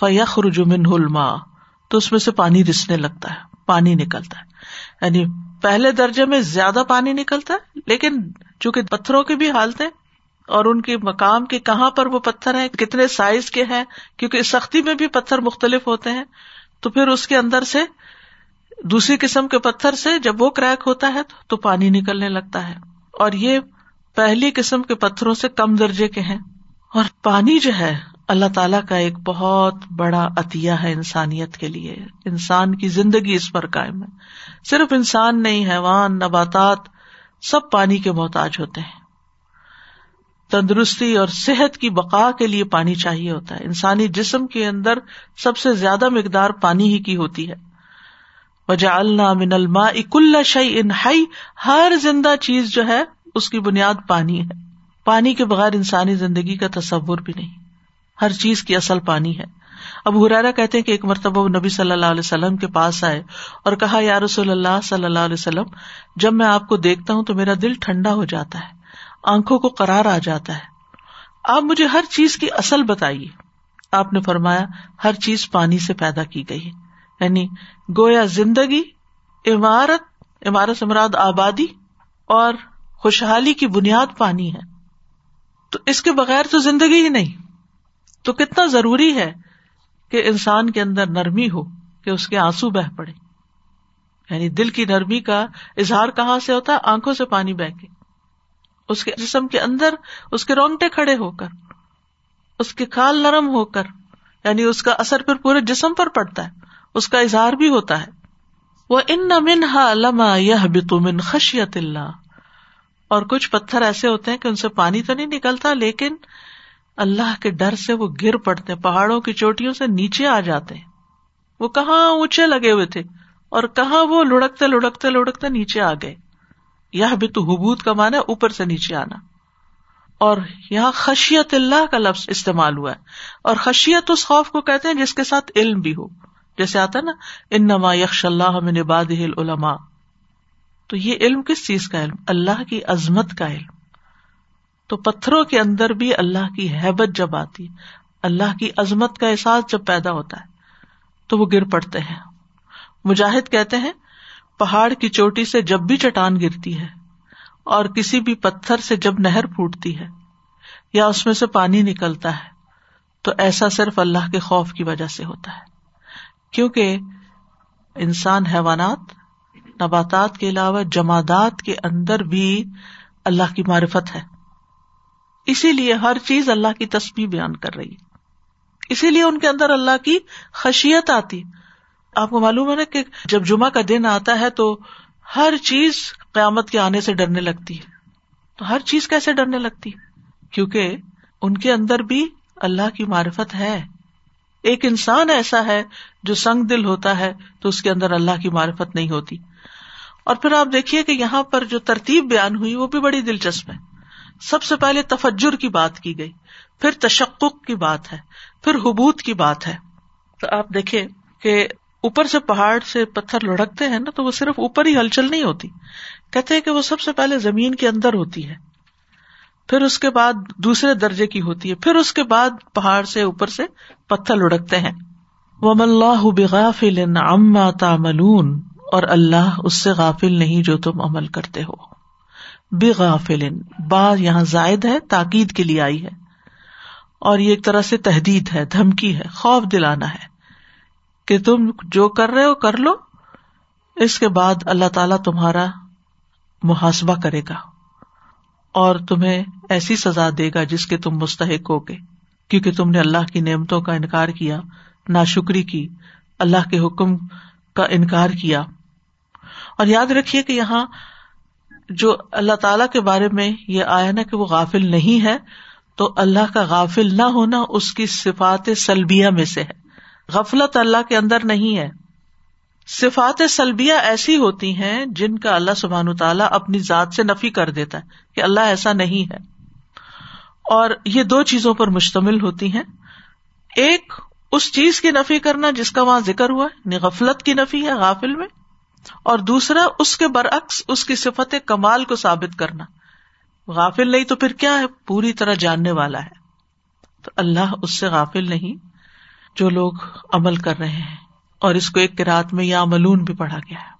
فیخ رجمن ہلما تو اس میں سے پانی رسنے لگتا ہے، پانی نکلتا ہے۔ یعنی پہلے درجے میں زیادہ پانی نکلتا ہے، لیکن چونکہ پتھروں کی بھی حالتیں اور ان کے مقام کے کہاں پر وہ پتھر ہیں، کتنے سائز کے ہیں، کیونکہ سختی میں بھی پتھر مختلف ہوتے ہیں، تو پھر اس کے اندر سے دوسری قسم کے پتھر سے جب وہ کریک ہوتا ہے تو پانی نکلنے لگتا ہے۔ اور یہ پہلی قسم کے پتھروں سے کم درجے کے ہیں۔ اور پانی جو ہے اللہ تعالی کا ایک بہت بڑا عطیہ ہے انسانیت کے لیے۔ انسان کی زندگی اس پر قائم ہے۔ صرف انسان نہیں، حیوان، نباتات، سب پانی کے محتاج ہوتے ہیں۔ تندرستی اور صحت کی بقا کے لیے پانی چاہیے ہوتا ہے۔ انسانی جسم کے اندر سب سے زیادہ مقدار پانی ہی کی ہوتی ہے۔ وجہ اللہ من الما اک اللہ شعی ان ہائی ہر زندہ چیز جو ہے، اس کی بنیاد پانی ہے۔ پانی کے بغیر انسانی زندگی کا تصور بھی نہیں۔ ہر چیز کی اصل پانی ہے۔ اب ہرارا کہتے کہ ایک مرتبہ نبی صلی اللہ علیہ وسلم کے پاس آئے اور کہا، یا رسول اللہ صلی اللہ علیہ وسلم، جب میں آپ کو دیکھتا ہوں تو میرا دل ٹھنڈا ہو جاتا ہے، آنکھوں کو قرار آ جاتا ہے۔ آپ مجھے ہر چیز کی اصل بتائیے۔ آپ نے فرمایا، ہر چیز پانی سے پیدا کی گئی یعنی گویا زندگی، عمارت عمارت سے مراد آبادی اور خوشحالی کی بنیاد پانی ہے۔ تو اس کے بغیر تو زندگی ہی نہیں۔ تو کتنا ضروری ہے کہ انسان کے اندر نرمی ہو، کہ اس کے آنسو بہ پڑے۔ یعنی دل کی نرمی کا اظہار کہاں سے ہوتا ہے؟ آنکھوں سے پانی بہ کے۔ اس کے جسم کے اندر اس کے رونگٹے کھڑے ہو کر، اس کے کھال نرم ہو کر یعنی اس کا اثر پھر پورے جسم پر پڑتا ہے، اس کا اظہار بھی ہوتا ہے۔ وہ ان منہا لما یہ من خشیت اللہ اور کچھ پتھر ایسے ہوتے ہیں کہ ان سے پانی تو نہیں نکلتا، لیکن اللہ کے ڈر سے وہ گر پڑتے ہیں، پہاڑوں کی چوٹیوں سے نیچے آ جاتے ہیں۔ وہ کہاں اونچے لگے ہوئے تھے اور کہاں وہ لڑکتے لڑکتے لڑکتے نیچے آ گئے۔ یہ بھی تو حبوت کا مانا اوپر سے نیچے آنا۔ اور یہاں خشیت اللہ کا لفظ استعمال ہوا ہے۔ اور خشیت اس خوف کو کہتے ہیں جس کے ساتھ علم بھی ہو۔ جیسے آتا ہے نا ان نما یکش اللہ من باد علما تو یہ علم کس چیز کا علم؟ اللہ کی عظمت کا علم۔ تو پتھروں کے اندر بھی اللہ کی حیبت جب آتی اللہ کی عظمت کا احساس جب پیدا ہوتا ہے، تو وہ گر پڑتے ہیں۔ مجاہد کہتے ہیں، پہاڑ کی چوٹی سے جب بھی چٹان گرتی ہے اور کسی بھی پتھر سے جب نہر پھوٹتی ہے یا اس میں سے پانی نکلتا ہے، تو ایسا صرف اللہ کے خوف کی وجہ سے ہوتا ہے۔ کیونکہ انسان حیوانات، نباتات کے علاوہ جمادات کے اندر بھی اللہ کی معرفت ہے۔ اسی لیے ہر چیز اللہ کی تصویر بیان کر رہی ہے۔ اسی لیے ان کے اندر اللہ کی خشیت آتی۔ آپ کو معلوم ہے نا کہ جب جمعہ کا دن آتا ہے تو ہر چیز قیامت کے آنے سے ڈرنے لگتی ہے۔ تو ہر چیز کیسے ڈرنے لگتی؟ کیونکہ ان کے اندر بھی اللہ کی معرفت ہے۔ ایک انسان ایسا ہے جو سنگ دل ہوتا ہے تو اس کے اندر اللہ کی معرفت نہیں ہوتی۔ اور پھر آپ دیکھیے کہ یہاں پر جو ترتیب بیان ہوئی وہ بھی بڑی دلچسپ ہے۔ سب سے پہلے تفجر کی بات کی گئی، پھر تشقق کی بات ہے، پھر حبوت کی بات ہے۔ تو آپ دیکھیں کہ اوپر سے پہاڑ سے پتھر لڑکتے ہیں نا، تو وہ صرف اوپر ہی ہلچل نہیں ہوتی۔ کہتے ہیں کہ وہ سب سے پہلے زمین کے اندر ہوتی ہے، پھر اس کے بعد دوسرے درجے کی ہوتی ہے، پھر اس کے بعد پہاڑ سے اوپر سے پتھر لڑکتے ہیں۔ وم اللہ بغافل عما تعملون، اور اللہ اس سے غافل نہیں جو تم عمل کرتے ہو۔ بغافل با یہاں زائد ہے، تاکید کے لیے آئی ہے۔ اور یہ ایک طرح سے تحدید ہے، دھمکی ہے، خوف دلانا ہے کہ تم جو کر رہے ہو کر لو، اس کے بعد اللہ تعالی تمہارا محاسبہ کرے گا اور تمہیں ایسی سزا دے گا جس کے تم مستحق ہو گے۔ کیونکہ تم نے اللہ کی نعمتوں کا انکار کیا نا شکری کی، اللہ کے حکم کا انکار کیا۔ اور یاد رکھیے کہ یہاں جو اللہ تعالی کے بارے میں یہ آیا نا کہ وہ غافل نہیں ہے، تو اللہ کا غافل نہ ہونا اس کی صفات سلبیا میں سے ہے۔ غفلت اللہ کے اندر نہیں ہے۔ صفات سلبیا ایسی ہوتی ہیں جن کا اللہ سبحان تعالیٰ اپنی ذات سے نفی کر دیتا ہے کہ اللہ ایسا نہیں ہے۔ اور یہ دو چیزوں پر مشتمل ہوتی ہیں۔ ایک، اس چیز کی نفی کرنا جس کا وہاں ذکر ہوا ہے یعنی غفلت کی نفی ہے غافل میں۔ اور دوسرا، اس کے برعکس، اس کی صفت کمال کو ثابت کرنا۔ غافل نہیں تو پھر کیا ہے؟ پوری طرح جاننے والا ہے۔ تو اللہ اس سے غافل نہیں جو لوگ عمل کر رہے ہیں۔ اور اس کو ایک رات میں یا ملون بھی پڑھا گیا ہے۔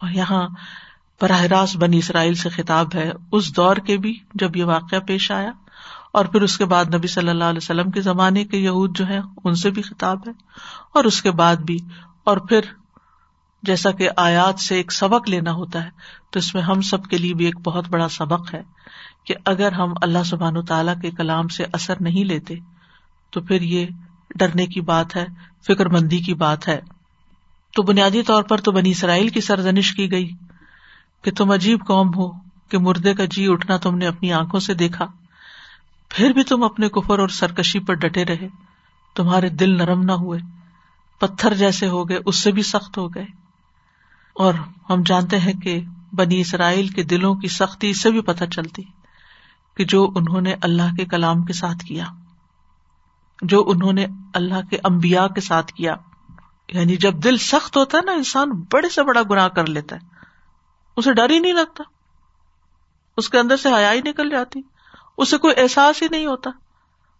اور یہاں براہ راست بنی اسرائیل سے خطاب ہے۔ اس دور کے بھی جب یہ واقعہ پیش آیا، اور پھر اس کے بعد نبی صلی اللہ علیہ وسلم کے زمانے کے یہود جو ہے ان سے بھی خطاب ہے۔ اور اس کے بعد بھی۔ اور پھر جیسا کہ آیات سے ایک سبق لینا ہوتا ہے، تو اس میں ہم سب کے لیے بھی ایک بہت بڑا سبق ہے کہ اگر ہم اللہ سبحان و تعالیٰ کے کلام سے اثر نہیں لیتے، تو پھر یہ ڈرنے کی بات ہے، فکر مندی کی بات ہے۔ تو بنیادی طور پر تو بنی اسرائیل کی سرزنش کی گئی کہ تم عجیب قوم ہو کہ مردے کا جی اٹھنا تم نے اپنی آنکھوں سے دیکھا۔ پھر بھی تم اپنے کفر اور سرکشی پر ڈٹے رہے، تمہارے دل نرم نہ ہوئے، پتھر جیسے ہو گئے، اس سے بھی سخت ہو گئے۔ اور ہم جانتے ہیں کہ بنی اسرائیل کے دلوں کی سختی اس سے بھی پتہ چلتی کہ جو انہوں نے اللہ کے کلام کے ساتھ کیا، جو انہوں نے اللہ کے امبیا کے ساتھ کیا۔ یعنی جب دل سخت ہوتا ہے نا، انسان بڑے سے بڑا گناہ کر لیتا ہے۔ اسے ڈر ہی نہیں لگتا۔ اس کے اندر سے حیا ہی نکل جاتی۔ اسے کوئی احساس ہی نہیں ہوتا۔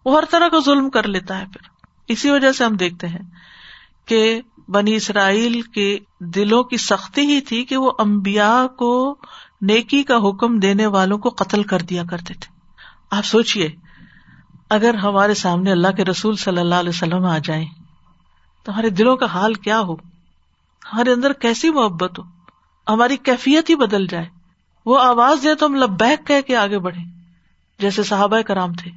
وہ ہر طرح کا ظلم کر لیتا ہے پھر۔ اسی وجہ سے ہم دیکھتے ہیں کہ بنی اسرائیل کے دلوں کی سختی ہی تھی کہ وہ امبیا کو نیکی کا حکم دینے والوں کو قتل کر دیا کرتے تھے۔ آپ سوچیے اگر ہمارے سامنے اللہ کے رسول صلی اللہ علیہ وسلم آ جائیں، تو ہمارے دلوں کا حال کیا ہو؟ ہمارے اندر کیسی محبت ہو؟ ہماری کیفیت ہی بدل جائے۔ وہ آواز دے تو ہم لبیک کہہ کے آگے بڑھے جیسے صحابہ کرام تھے۔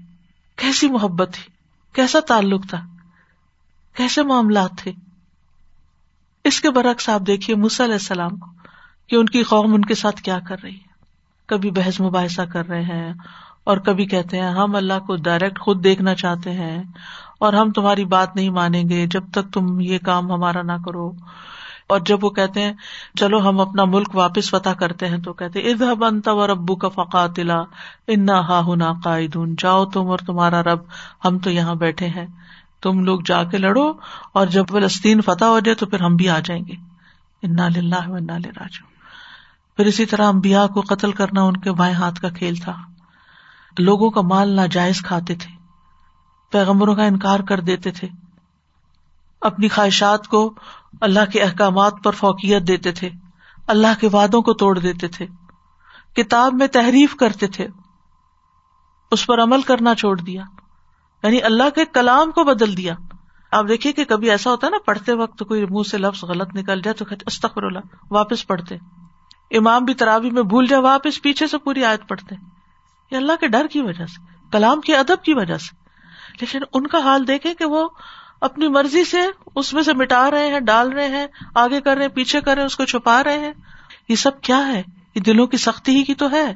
کیسی محبت تھی، کیسا تعلق تھا، کیسے معاملات تھے۔ اس کے برعکس آپ دیکھیے علیہ السلام کو کہ ان کی قوم ان کے ساتھ کیا کر رہی ہے۔ کبھی بحث مباحثہ کر رہے ہیں اور کبھی کہتے ہیں ہم اللہ کو ڈائریکٹ خود دیکھنا چاہتے ہیں اور ہم تمہاری بات نہیں مانیں گے، جب تک تم یہ کام ہمارا نہ کرو۔ اور جب وہ کہتے ہیں چلو ہم اپنا ملک واپس فتح کرتے ہیں تو کہتے ادہ بنتا و ربو کا فقاتلا، انا ہا ہنا قائدون۔ جاؤ تم اور تمہارا رب، ہم تو یہاں بیٹھے ہیں۔ تم لوگ جا کے لڑو اور جب فلسطین فتح ہو جائے تو پھر ہم بھی آ جائیں گے۔ انا للہ و انا راجو پھر اسی طرح امبیا کو قتل کرنا ان کے بائیں ہاتھ کا کھیل تھا۔ لوگوں کا مال ناجائز کھاتے تھے۔ پیغمبروں کا انکار کر دیتے تھے۔ اپنی خواہشات کو اللہ کے احکامات پر فوقیت دیتے تھے۔ اللہ کے وادوں کو توڑ دیتے تھے۔ کتاب میں تحریف کرتے تھے۔ اس پر عمل کرنا چھوڑ دیا۔ یعنی اللہ کے کلام کو بدل دیا۔ آپ دیکھیے کہ کبھی ایسا ہوتا ہے نا، پڑھتے وقت کوئی منہ سے لفظ غلط نکل جائے تو استخر اللہ، واپس پڑھتے۔ امام بھی ترابی میں بھول جائے، واپس پیچھے سے پوری آیت پڑھتے۔ یہ اللہ کے ڈر کی وجہ سے، کلام کے ادب کی وجہ سے۔ لیکن ان کا حال دیکھے کہ وہ اپنی مرضی سے اس میں سے مٹا رہے ہیں، ڈال رہے ہیں، آگے کر رہے ہیں، پیچھے کر رہے ہیں، اس کو چھپا رہے ہیں۔ یہ سب کیا ہے؟ یہ دلوں کی سختی ہی کی تو ہے۔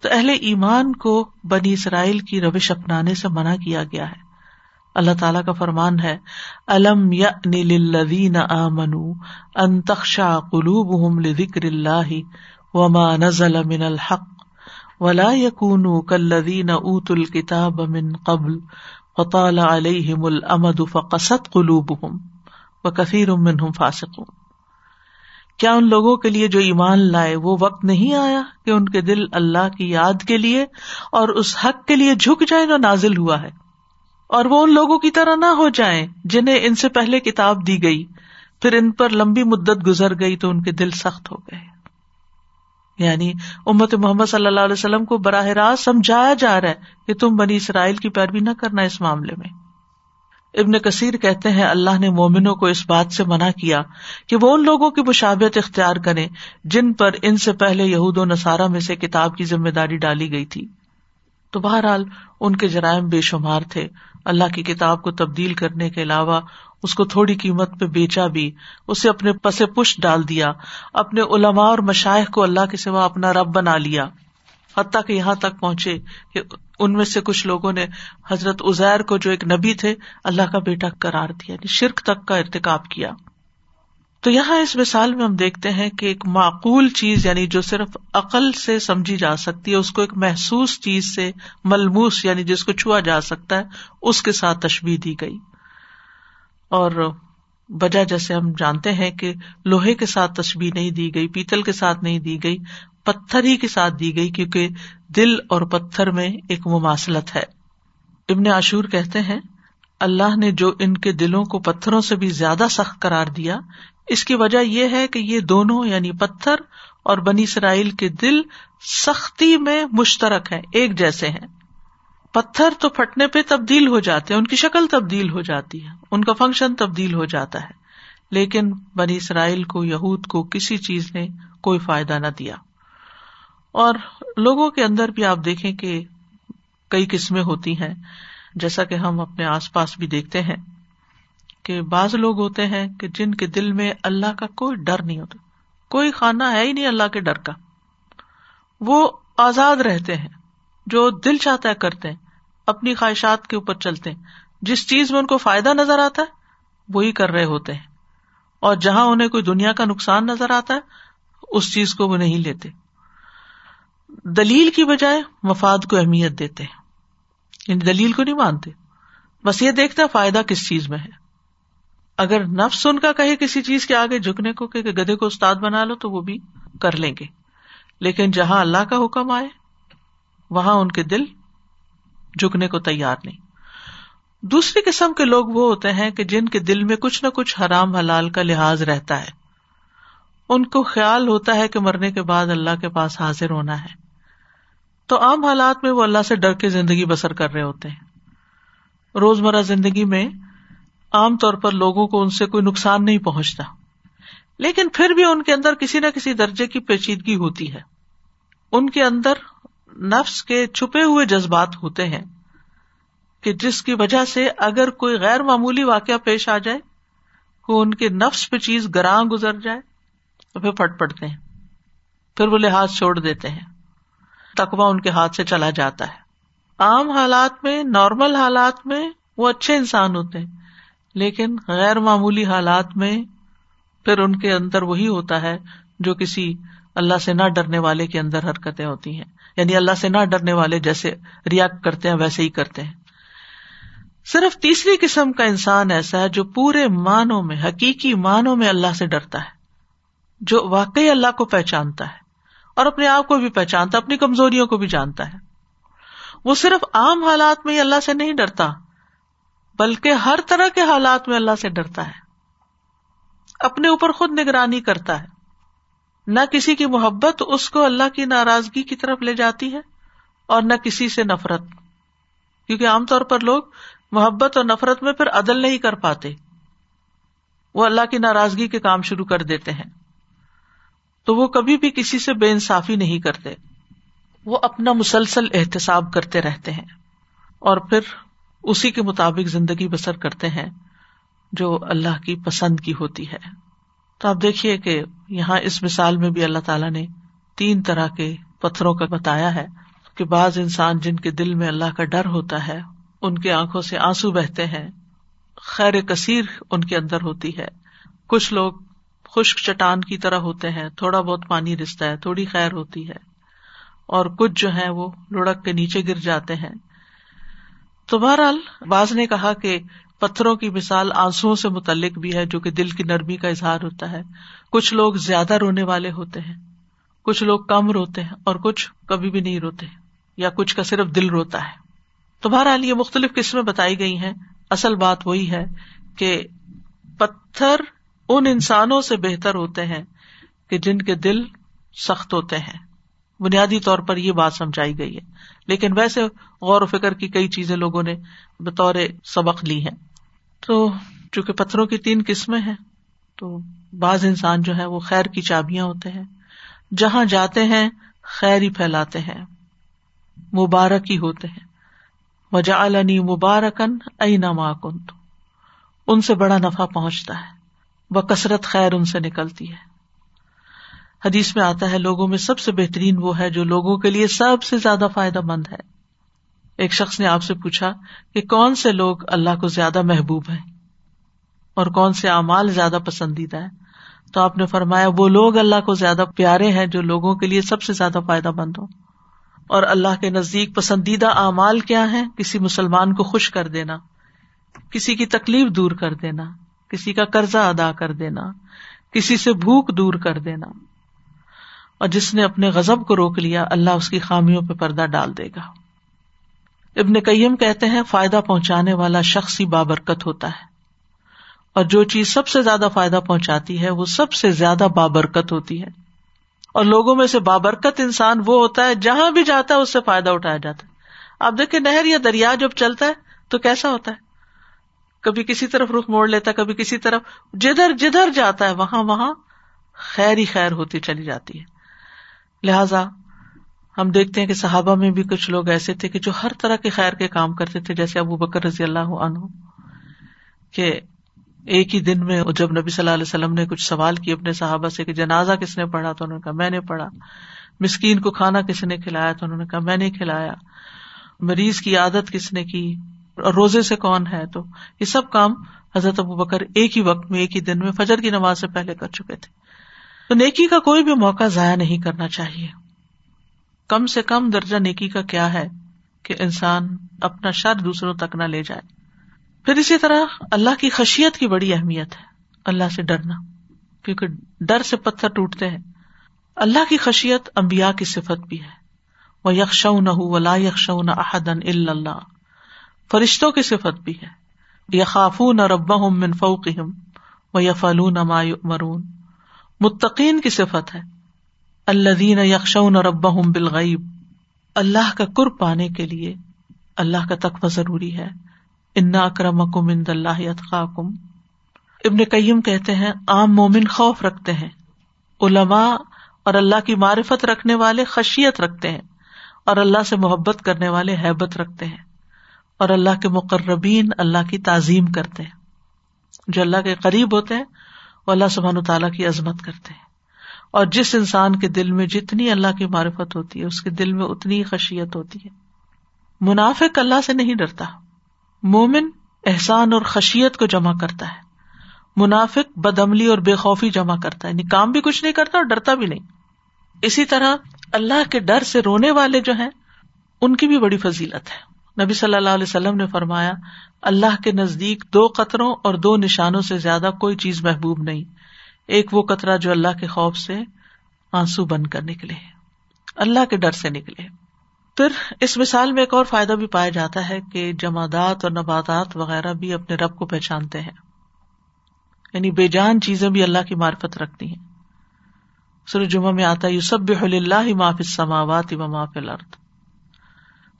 تو اہل ایمان کو بنی اسرائیل کی روش اپنانے سے منع کیا گیا ہے۔ اللہ تعالیٰ کا فرمان ہے، الم یا نیل آمنو انتخشا قلوب ذکر اللہ وما نزل من الحق ولا یقون کلین اوت الکتاب من قبل وطال علیہم الامد فقصت قلوبهم وکثیر منهم فاسقون۔ کیا ان لوگوں کے لیے جو ایمان لائے وہ وقت نہیں آیا کہ ان کے دل اللہ کی یاد کے لیے اور اس حق کے لیے جھک جائے جو نازل ہوا ہے؟ اور وہ ان لوگوں کی طرح نہ ہو جائیں جنہیں ان سے پہلے کتاب دی گئی، پھر ان پر لمبی مدت گزر گئی تو ان کے دل سخت ہو گئے۔ یعنی امت محمد صلی اللہ علیہ وسلم کو براہ راست سمجھایا جا رہا ہے کہ تم بنی اسرائیل کی پیروی نہ کرنا اس معاملے میں۔ ابن کثیر کہتے ہیں اللہ نے مومنوں کو اس بات سے منع کیا کہ وہ ان لوگوں کی مشابت اختیار کرے جن پر ان سے پہلے یہود و نصارہ میں سے کتاب کی ذمہ داری ڈالی گئی تھی۔ تو بہرحال ان کے جرائم بے شمار تھے۔ اللہ کی کتاب کو تبدیل کرنے کے علاوہ اس کو تھوڑی قیمت پہ بیچا بھی، اسے اپنے پس پش ڈال دیا، اپنے علماء اور مشائق کو اللہ کے سوا اپنا رب بنا لیا۔ حتیٰ کہ یہاں تک پہنچے کہ ان میں سے کچھ لوگوں نے حضرت ازیر کو جو ایک نبی تھے، اللہ کا بیٹا کرار دیا یعنی شرک تک کا ارتقاب کیا۔ تو یہاں اس مثال میں ہم دیکھتے ہیں کہ ایک معقول چیز یعنی جو صرف عقل سے سمجھی جا سکتی ہے، اس کو ایک محسوس چیز سے ملموس یعنی جس کو چھوا جا سکتا ہے، اس کے ساتھ تشبیح دی گئی۔ اور وجہ جیسے ہم جانتے ہیں کہ لوہے کے ساتھ تشبیح نہیں دی گئی، پیتل کے ساتھ نہیں دی گئی، پتھر ہی کے ساتھ دی گئی، کیونکہ دل اور پتھر میں ایک مماثلت ہے۔ ابن عاشور کہتے ہیں، اللہ نے جو ان کے دلوں کو پتھروں سے بھی زیادہ سخت قرار دیا، اس کی وجہ یہ ہے کہ یہ دونوں یعنی پتھر اور بنی اسرائیل کے دل سختی میں مشترک ہیں، ایک جیسے ہیں۔ پتھر تو پھٹنے پہ تبدیل ہو جاتے ہیں، ان کی شکل تبدیل ہو جاتی ہے، ان کا فنکشن تبدیل ہو جاتا ہے۔ لیکن بنی اسرائیل کو، یہود کو کسی چیز نے کوئی فائدہ نہ دیا۔ اور لوگوں کے اندر بھی آپ دیکھیں کہ کئی قسمیں ہوتی ہیں۔ جیسا کہ ہم اپنے آس پاس بھی دیکھتے ہیں کہ بعض لوگ ہوتے ہیں کہ جن کے دل میں اللہ کا کوئی ڈر نہیں ہوتا۔ کوئی کھانا ہے ہی نہیں اللہ کے ڈر کا۔ وہ آزاد رہتے ہیں۔ جو دل چاہتا ہے کرتے ہیں، اپنی خواہشات کے اوپر چلتے ہیں۔ جس چیز میں ان کو فائدہ نظر آتا ہے، وہی کر رہے ہوتے ہیں۔ اور جہاں انہیں کوئی دنیا کا نقصان نظر آتا ہے، اس چیز کو وہ نہیں لیتے۔ دلیل کی بجائے مفاد کو اہمیت دیتے ہیں۔ یعنی دلیل کو نہیں مانتے۔ بس یہ دیکھتے فائدہ کس چیز میں ہے۔ اگر نفس ان کا کہے کسی چیز کے آگے جھکنے کو کہ گدے کو استاد بنا لو تو وہ بھی کر لیں گے۔ لیکن جہاں اللہ کا حکم آئے وہاں ان کے دل جھکنے کو تیار نہیں۔ دوسری قسم کے لوگ وہ ہوتے ہیں کہ جن کے دل میں کچھ نہ کچھ حرام حلال کا لحاظ رہتا ہے۔ ان کو خیال ہوتا ہے کہ مرنے کے بعد اللہ کے پاس حاضر ہونا ہے۔ تو عام حالات میں وہ اللہ سے ڈر کے زندگی بسر کر رہے ہوتے ہیں۔ روزمرہ زندگی میں عام طور پر لوگوں کو ان سے کوئی نقصان نہیں پہنچتا۔ لیکن پھر بھی ان کے اندر کسی نہ کسی درجے کی پیچیدگی ہوتی ہے۔ ان کے اندر نفس کے چھپے ہوئے جذبات ہوتے ہیں کہ جس کی وجہ سے اگر کوئی غیر معمولی واقعہ پیش آ جائے کو ان کے نفس پہ چیز گراں گزر جائے تو پھر پھٹ پڑتے ہیں، پھر وہ لحاظ چھوڑ دیتے ہیں۔ تقوا ان کے ہاتھ سے چلا جاتا ہے۔ عام حالات میں، نارمل حالات میں وہ اچھے انسان ہوتے ہیں، لیکن غیر معمولی حالات میں پھر ان کے اندر وہی ہوتا ہے جو کسی اللہ سے نہ ڈرنے والے کے اندر حرکتیں ہوتی ہیں۔ یعنی اللہ سے نہ ڈرنے والے جیسے ریاکٹ کرتے ہیں، ویسے ہی کرتے ہیں۔ صرف تیسری قسم کا انسان ایسا ہے جو پورے معنوں میں، حقیقی معنوں میں اللہ سے ڈرتا ہے۔ جو واقعی اللہ کو پہچانتا ہے اور اپنے آپ کو بھی پہچانتا اپنی کمزوریوں کو بھی جانتا ہے۔ وہ صرف عام حالات میں ہی اللہ سے نہیں ڈرتا، بلکہ ہر طرح کے حالات میں اللہ سے ڈرتا ہے۔ اپنے اوپر خود نگرانی کرتا ہے۔ نہ کسی کی محبت اس کو اللہ کی ناراضگی کی طرف لے جاتی ہے اور نہ کسی سے نفرت۔ کیونکہ عام طور پر لوگ محبت اور نفرت میں پھر عدل نہیں کر پاتے۔ وہ اللہ کی ناراضگی کے کام شروع کر دیتے ہیں۔ تو وہ کبھی بھی کسی سے بے انصافی نہیں کرتے۔ وہ اپنا مسلسل احتساب کرتے رہتے ہیں۔ اور پھر اسی کے مطابق زندگی بسر کرتے ہیں جو اللہ کی پسند کی ہوتی ہے۔ تو آپ دیکھیے کہ یہاں اس مثال میں بھی اللہ تعالیٰ نے تین طرح کے پتھروں کا بتایا ہے کہ بعض انسان جن کے دل میں اللہ کا ڈر ہوتا ہے، ان کی آنکھوں سے آنسو بہتے ہیں، خیر کثیر ان کے اندر ہوتی ہے۔ کچھ لوگ خشک چٹان کی طرح ہوتے ہیں، تھوڑا بہت پانی رستا ہے، تھوڑی خیر ہوتی ہے۔ اور کچھ جو ہے وہ لڑک کے نیچے گر جاتے ہیں۔ تو بہرحال باز نے کہا کہ پتھروں کی مثال آنسو سے متعلق بھی ہے جو کہ دل کی نرمی کا اظہار ہوتا ہے۔ کچھ لوگ زیادہ رونے والے ہوتے ہیں، کچھ لوگ کم روتے ہیں اور کچھ کبھی بھی نہیں روتے، یا کچھ کا صرف دل روتا ہے۔ تو بہرحال یہ مختلف قسمیں بتائی گئی ہیں۔ اصل بات وہی ہے کہ پتھر ان انسانوں سے بہتر ہوتے ہیں کہ جن کے دل سخت ہوتے ہیں۔ بنیادی طور پر یہ بات سمجھائی گئی ہے۔ لیکن ویسے غور و فکر کی کئی چیزیں لوگوں نے بطور سبق لی ہیں۔ تو چونکہ پتھروں کی تین قسمیں ہیں، تو بعض انسان جو ہے وہ خیر کی چابیاں ہوتے ہیں۔ جہاں جاتے ہیں، خیر ہی پھیلاتے ہیں، مبارک ہی ہوتے ہیں۔ وجا علنی مبارکن ائی نما کن ان سے بڑا نفع پہنچتا ہے وہ کثرت خیر ان سے نکلتی ہے۔ حدیث میں آتا ہے، لوگوں میں سب سے بہترین وہ ہے جو لوگوں کے لیے سب سے زیادہ فائدہ مند ہے۔ ایک شخص نے آپ سے پوچھا کہ کون سے لوگ اللہ کو زیادہ محبوب ہیں اور کون سے اعمال زیادہ پسندیدہ ہے تو آپ نے فرمایا، وہ لوگ اللہ کو زیادہ پیارے ہیں جو لوگوں کے لیے سب سے زیادہ فائدہ مند ہو اور اللہ کے نزدیک پسندیدہ اعمال کیا ہے کسی مسلمان کو خوش کر دینا، کسی کی تکلیف دور کر دینا، کسی کا قرضہ ادا کر دینا، کسی سے بھوک دور کر دینا۔ اور جس نے اپنے غزب کو روک لیا، اللہ اس کی خامیوں پہ پردہ ڈال دے گا۔ ابن کئیم کہتے ہیں فائدہ پہنچانے والا شخص ہی بابرکت ہوتا ہے۔ اور جو چیز سب سے زیادہ فائدہ پہنچاتی ہے وہ سب سے زیادہ بابرکت ہوتی ہے۔ اور لوگوں میں سے بابرکت انسان وہ ہوتا ہے جہاں بھی جاتا ہے اس سے فائدہ اٹھایا جاتا ہے۔ آپ دیکھیں نہر یا دریا جب چلتا ہے تو کیسا ہوتا ہے؟ کبھی کسی طرف رخ موڑ لیتا ہے، کبھی کسی طرف جدھر جدھر جاتا ہے، وہاں وہاں خیر ہی خیر ہوتی چلی جاتی ہے۔ لہذا ہم دیکھتے ہیں کہ صحابہ میں بھی کچھ لوگ ایسے تھے کہ جو ہر طرح کے خیر کے کام کرتے تھے، جیسے ابو بکر رضی اللہ عنہ، کہ ایک ہی دن میں جب نبی صلی اللہ علیہ وسلم نے کچھ سوال کیے اپنے صحابہ سے کہ جنازہ کس نے پڑھا تو انہوں نے کہا، میں نے پڑھا۔ مسکین کو کھانا کس نے کھلایا تو انہوں نے کہا، میں نے کھلایا۔ مریض کی عادت کس نے کی؟ اور روزے سے کون ہے؟ تو یہ سب کام حضرت ابو بکر ایک ہی وقت میں، ایک ہی دن میں فجر کی نماز سے پہلے کر چکے تھے۔ تو نیکی کا کوئی بھی موقع ضائع نہیں کرنا چاہیے۔ کم سے کم درجہ نیکی کا کیا ہے کہ انسان اپنا شر دوسروں تک نہ لے جائے؟ پھر اسی طرح اللہ کی خشیت کی بڑی اہمیت ہے، اللہ سے ڈرنا، کیونکہ ڈر سے پتھر ٹوٹتے ہیں۔ اللہ کی خشیت امبیا کی صفت بھی ہے۔ وہ یکش نہ ولا یکش نہ احدن اللہ فرشتوں کی صفت بھی ہے۔ یخاف نہ رب من فوقہم و یفلون مرون متقین کی صفت ہے۔ اللہ دین یکشون رب بالغیب۔ اللہ کا کر پانے کے لیے اللہ کا تقوی ضروری ہے۔ انا اکرم کم ان اللہ کم ابن کئیم کہتے ہیں، عام مومن خوف رکھتے ہیں۔ علماء اور اللہ کی معرفت رکھنے والے خشیت رکھتے ہیں۔ اور اللہ سے محبت کرنے والے حیبت رکھتے ہیں۔ اور اللہ کے مقربین اللہ کی تعظیم کرتے ہیں۔ جو اللہ کے قریب ہوتے ہیں، وہ اللہ سبحان تعالیٰ کی عظمت کرتے ہیں۔ اور جس انسان کے دل میں جتنی اللہ کی معرفت ہوتی ہے، اس کے دل میں اتنی خشیت ہوتی ہے۔ منافق اللہ سے نہیں ڈرتا۔ مومن احسان اور خشیت کو جمع کرتا ہے۔ منافق بدملی اور بے خوفی جمع کرتا ہے۔ یعنی کام بھی کچھ نہیں کرتا اور ڈرتا بھی نہیں۔ اسی طرح اللہ کے ڈر سے رونے والے جو ہیں، ان کی بھی بڑی فضیلت ہے۔ نبی صلی اللہ علیہ وسلم نے فرمایا، اللہ کے نزدیک دو قطروں اور دو نشانوں سے زیادہ کوئی چیز محبوب نہیں۔ ایک وہ قطرہ جو اللہ کے خوف سے آنسو بن کر نکلے، اللہ کے ڈر سے نکلے۔ پھر اس مثال میں ایک اور فائدہ بھی پایا جاتا ہے کہ جمادات اور نباتات وغیرہ بھی اپنے رب کو پہچانتے ہیں۔ یعنی بے جان چیزیں بھی اللہ کی معرفت رکھتی ہیں۔ سر جمعہ میں آتا یوسب اللہ معاف سماوات و معاف الارض۔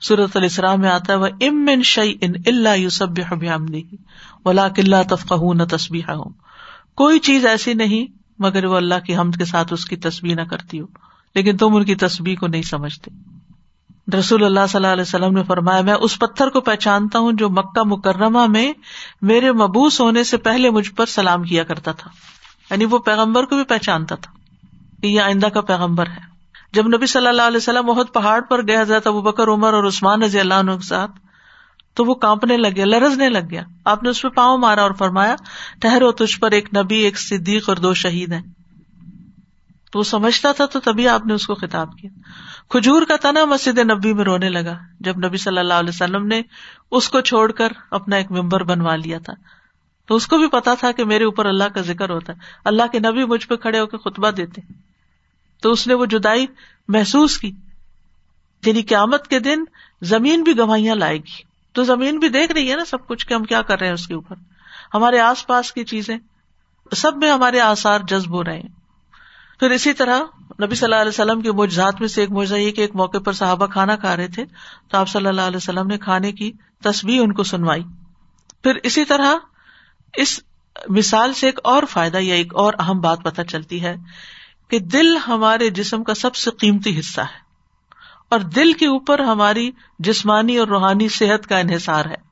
سورت السلام میں آتا ہے وہ ام ان شعی ان اللہ یوسب ولا کلّہ تفقہ نہ تصبیح ہوں کوئی چیز ایسی نہیں مگر وہ اللہ کی حمد کے ساتھ اس کی تصویر نہ کرتی ہو۔ لیکن تم ان کی تصویر کو نہیں سمجھتے۔ رسول اللہ صلی اللہ علیہ وسلم نے فرمایا، میں اس پتھر کو پہچانتا ہوں جو مکہ مکرمہ میں میرے مبوس ہونے سے پہلے مجھ پر سلام کیا کرتا تھا۔ یعنی وہ پیغمبر کو بھی پہچانتا تھا کہ یہ آئندہ کا پیغمبر ہے۔ جب نبی صلی اللہ علیہ وسلم بہت پہاڑ پر گیا جاتا ابو بکر، عمر اور عثمان رضی اللہ عنہ کے ساتھ تو وہ کانپنے لگ گیا، لرزنے لگ گیا۔ آپ نے اس پہ پاؤں مارا اور فرمایا ٹہرو تجھ پر ایک نبی، ایک صدیق اور دو شہید ہیں۔ تو وہ سمجھتا تھا تو تبھی آپ نے اس کو خطاب کیا۔ کھجور کا تنا مسجد نبی میں رونے لگا، جب نبی صلی اللہ علیہ وسلم نے اس کو چھوڑ کر اپنا ایک ممبر بنوا لیا تھا۔ تو اس کو بھی پتا تھا کہ میرے اوپر اللہ کا ذکر ہوتا ہے۔ اللہ کے نبی مجھ پہ کھڑے ہو کے خطبہ دیتے۔ تو اس نے وہ جدائی محسوس کی یعنی قیامت کے دن زمین بھی گواہیاں لائے گی۔ تو زمین بھی دیکھ رہی ہے نا سب کچھ کہ ہم کیا کر رہے ہیں اس کے اوپر۔ ہمارے آس پاس کی چیزیں، سب میں ہمارے آسار جذب ہو رہے ہیں۔ پھر اسی طرح نبی صلی اللہ علیہ وسلم کے مجھات میں سے ایک موضاء یہ کہ ایک موقع پر صحابہ کھانا کھا رہے تھے، تو آپ صلی اللہ علیہ وسلم نے کھانے کی تصویر ان کو سنوائی۔ پھر اسی طرح اس مثال سے ایک اور فائدہ یا ایک اور اہم بات پتہ چلتی ہے کہ دل ہمارے جسم کا سب سے قیمتی حصہ ہے۔ اور دل کے اوپر ہماری جسمانی اور روحانی صحت کا انحصار ہے۔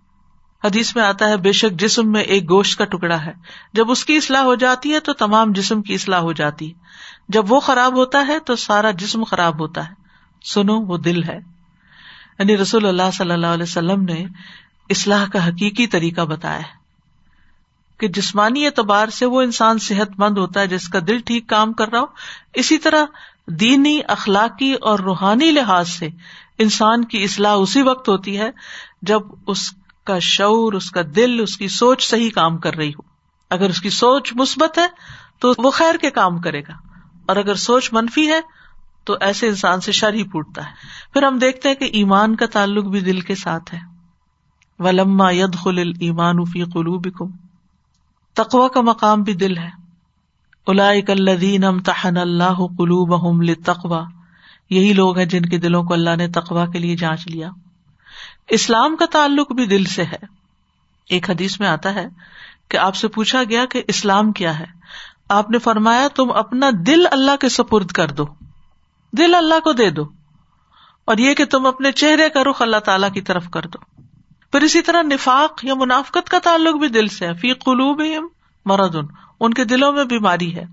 حدیث میں آتا ہے، بے شک جسم میں ایک گوشت کا ٹکڑا ہے۔ جب اس کی اصلاح ہو جاتی ہے تو تمام جسم کی اصلاح ہو جاتی ہے۔ جب وہ خراب ہوتا ہے تو سارا جسم خراب ہوتا ہے۔ سنو، وہ دل ہے۔ یعنی رسول اللہ صلی اللہ علیہ وسلم نے اصلاح کا حقیقی طریقہ بتایا ہے کہ جسمانی اعتبار سے وہ انسان صحت مند ہوتا ہے، جس کا دل ٹھیک کام کر رہا ہو۔ اسی طرح دینی اخلاقی اور روحانی لحاظ سے انسان کی اصلاح اسی وقت ہوتی ہے جب اس کا شعور، اس کا دل، اس کی سوچ صحیح کام کر رہی ہو۔ اگر اس کی سوچ مثبت ہے تو وہ خیر کے کام کرے گا۔ اور اگر سوچ منفی ہے تو ایسے انسان سے شر ہی پوٹتا ہے۔ پھر ہم دیکھتے ہیں کہ ایمان کا تعلق بھی دل کے ساتھ ہے۔ ولما ید خل ایمان فی قلوب تقوا کا مقام بھی دل ہے۔ امتحن اللہ قلوب تقوا یہی لوگ ہیں جن کے دلوں کو اللہ نے تقوا کے لیے جانچ لیا۔ اسلام کا تعلق بھی دل سے ہے۔ ایک حدیث میں آتا ہے کہ آپ سے پوچھا گیا کہ اسلام کیا ہے۔ آپ نے فرمایا، تم اپنا دل اللہ کے سپرد کر دو۔ دل اللہ کو دے دو۔ اور یہ کہ تم اپنے چہرے کا رخ اللہ تعالی کی طرف کر دو۔ پھر اسی طرح نفاق یا منافقت کا تعلق بھی دل سے ہے۔ فی قلوب مرد ان کے دلوں میں بیماری ہے۔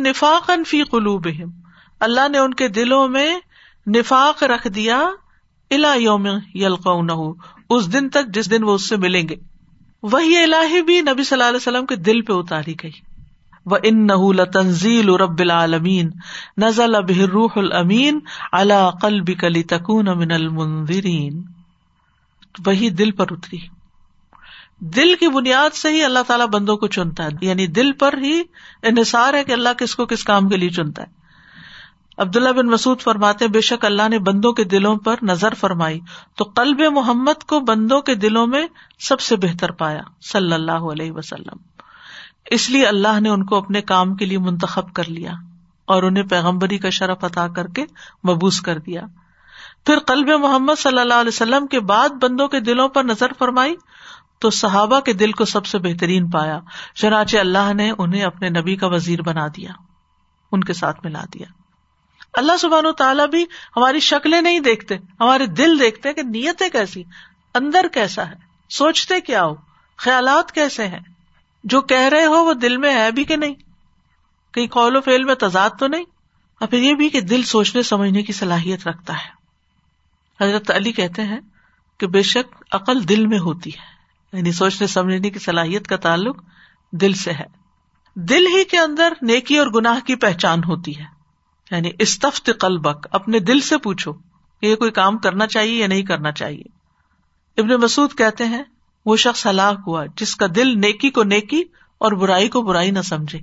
نفاق فی قلوب اللہ نے ان کے دلوں میں نفاق رکھ دیا الا یوم یلقون اس دن تک جس دن وہ اس سے ملیں گے۔ وہی الہی بھی نبی صلی اللہ علیہ وسلم کے دل پہ اتاری گئی۔ وہ ان نہ تنزیل رب العالمین نزل اب روح المین اللہ قلب کلی تکون من المنظرین وہی دل پر اتری۔ دل کی بنیاد سے ہی اللہ تعالیٰ بندوں کو چنتا ہے۔ یعنی دل پر ہی انحصار ہے کہ اللہ کس کو کس کام کے لیے چنتا ہے۔ عبداللہ بن مسعد فرماتے بے شک اللہ نے بندوں کے دلوں پر نظر فرمائی۔ تو قلب محمد کو بندوں کے دلوں میں سب سے بہتر پایا، صلی اللہ علیہ وسلم۔ اس لیے اللہ نے ان کو اپنے کام کے لیے منتخب کر لیا اور انہیں پیغمبری کا شرف عطا کر کے مبوس کر دیا۔ پھر قلب محمد صلی اللہ علیہ وسلم کے بعد بندوں کے دلوں پر نظر فرمائی۔ تو صحابہ کے دل کو سب سے بہترین پایا، چنانچہ اللہ نے انہیں اپنے نبی کا وزیر بنا دیا، ان کے ساتھ ملا دیا۔ اللہ سبحان و تعالیٰ بھی ہماری شکلیں نہیں دیکھتے، ہمارے دل دیکھتے کہ نیتیں کیسی، اندر کیسا ہے، سوچتے کیا ہو، خیالات کیسے ہیں، جو کہہ رہے ہو وہ دل میں ہے بھی کہ نہیں۔ کہیں قول و فیل میں تضاد تو نہیں، اور پھر یہ بھی کہ دل سوچنے، سمجھنے کی صلاحیت رکھتا ہے۔ حضرت علی کہتے ہیں کہ بے شک عقل دل میں ہوتی ہے۔ یعنی سوچنے سمجھنے کی صلاحیت کا تعلق دل سے ہے۔ دل ہی کے اندر نیکی اور گناہ کی پہچان ہوتی ہے۔ یعنی استفت قلبک، اپنے دل سے پوچھو کہ یہ کوئی کام کرنا چاہیے یا نہیں کرنا چاہیے؟ ابن مسعود کہتے ہیں، وہ شخص ہلاک ہوا، جس کا دل نیکی کو نیکی اور برائی کو برائی نہ سمجھے۔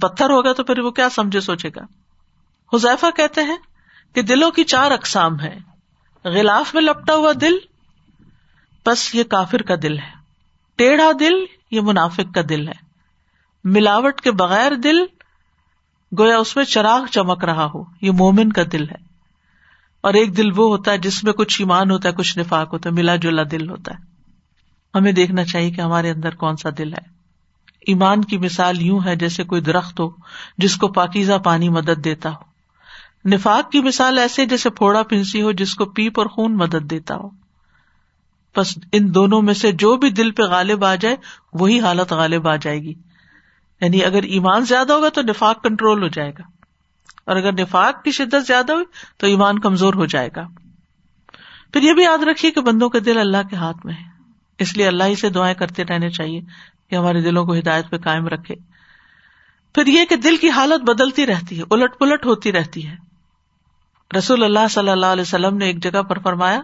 پتھر ہوگا تو پھر وہ کیا سمجھے سوچے گا؟ حذیفہ کہتے ہیں کہ دلوں کی چار اقسام ہے غلاف میں لپٹا ہوا دل بس یہ کافر کا دل ہے۔ ٹیڑھا دل یہ منافق کا دل ہے۔ ملاوٹ کے بغیر دل گویا اس میں چراغ چمک رہا ہو، یہ مومن کا دل ہے۔ اور ایک دل وہ ہوتا ہے جس میں کچھ ایمان ہوتا ہے، کچھ نفاق ہوتا ہے، ملا جلا دل ہوتا ہے۔ ہمیں دیکھنا چاہیے کہ ہمارے اندر کون سا دل ہے۔ ایمان کی مثال یوں ہے جیسے کوئی درخت ہو، جس کو پاکیزہ پانی مدد دیتا ہو۔ نفاق کی مثال ایسے جیسے پھوڑا پھنسی ہو، جس کو پیپ اور خون مدد دیتا ہو۔ بس ان دونوں میں سے جو بھی دل پہ غالب آ جائے، وہی حالت غالب آ جائے گی۔ یعنی اگر ایمان زیادہ ہوگا تو نفاق کنٹرول ہو جائے گا۔ اور اگر نفاق کی شدت زیادہ ہوئی تو ایمان کمزور ہو جائے گا۔ پھر یہ بھی یاد رکھیے کہ بندوں کے دل اللہ کے ہاتھ میں ہے۔ اس لیے اللہ ہی سے دعائیں کرتے رہنے چاہیے کہ ہمارے دلوں کو ہدایت پہ قائم رکھے۔ پھر یہ کہ دل کی حالت بدلتی رہتی ہے، الٹ پلٹ ہوتی رہتی ہے۔ رسول اللہ صلی اللہ علیہ وسلم نے ایک جگہ پر فرمایا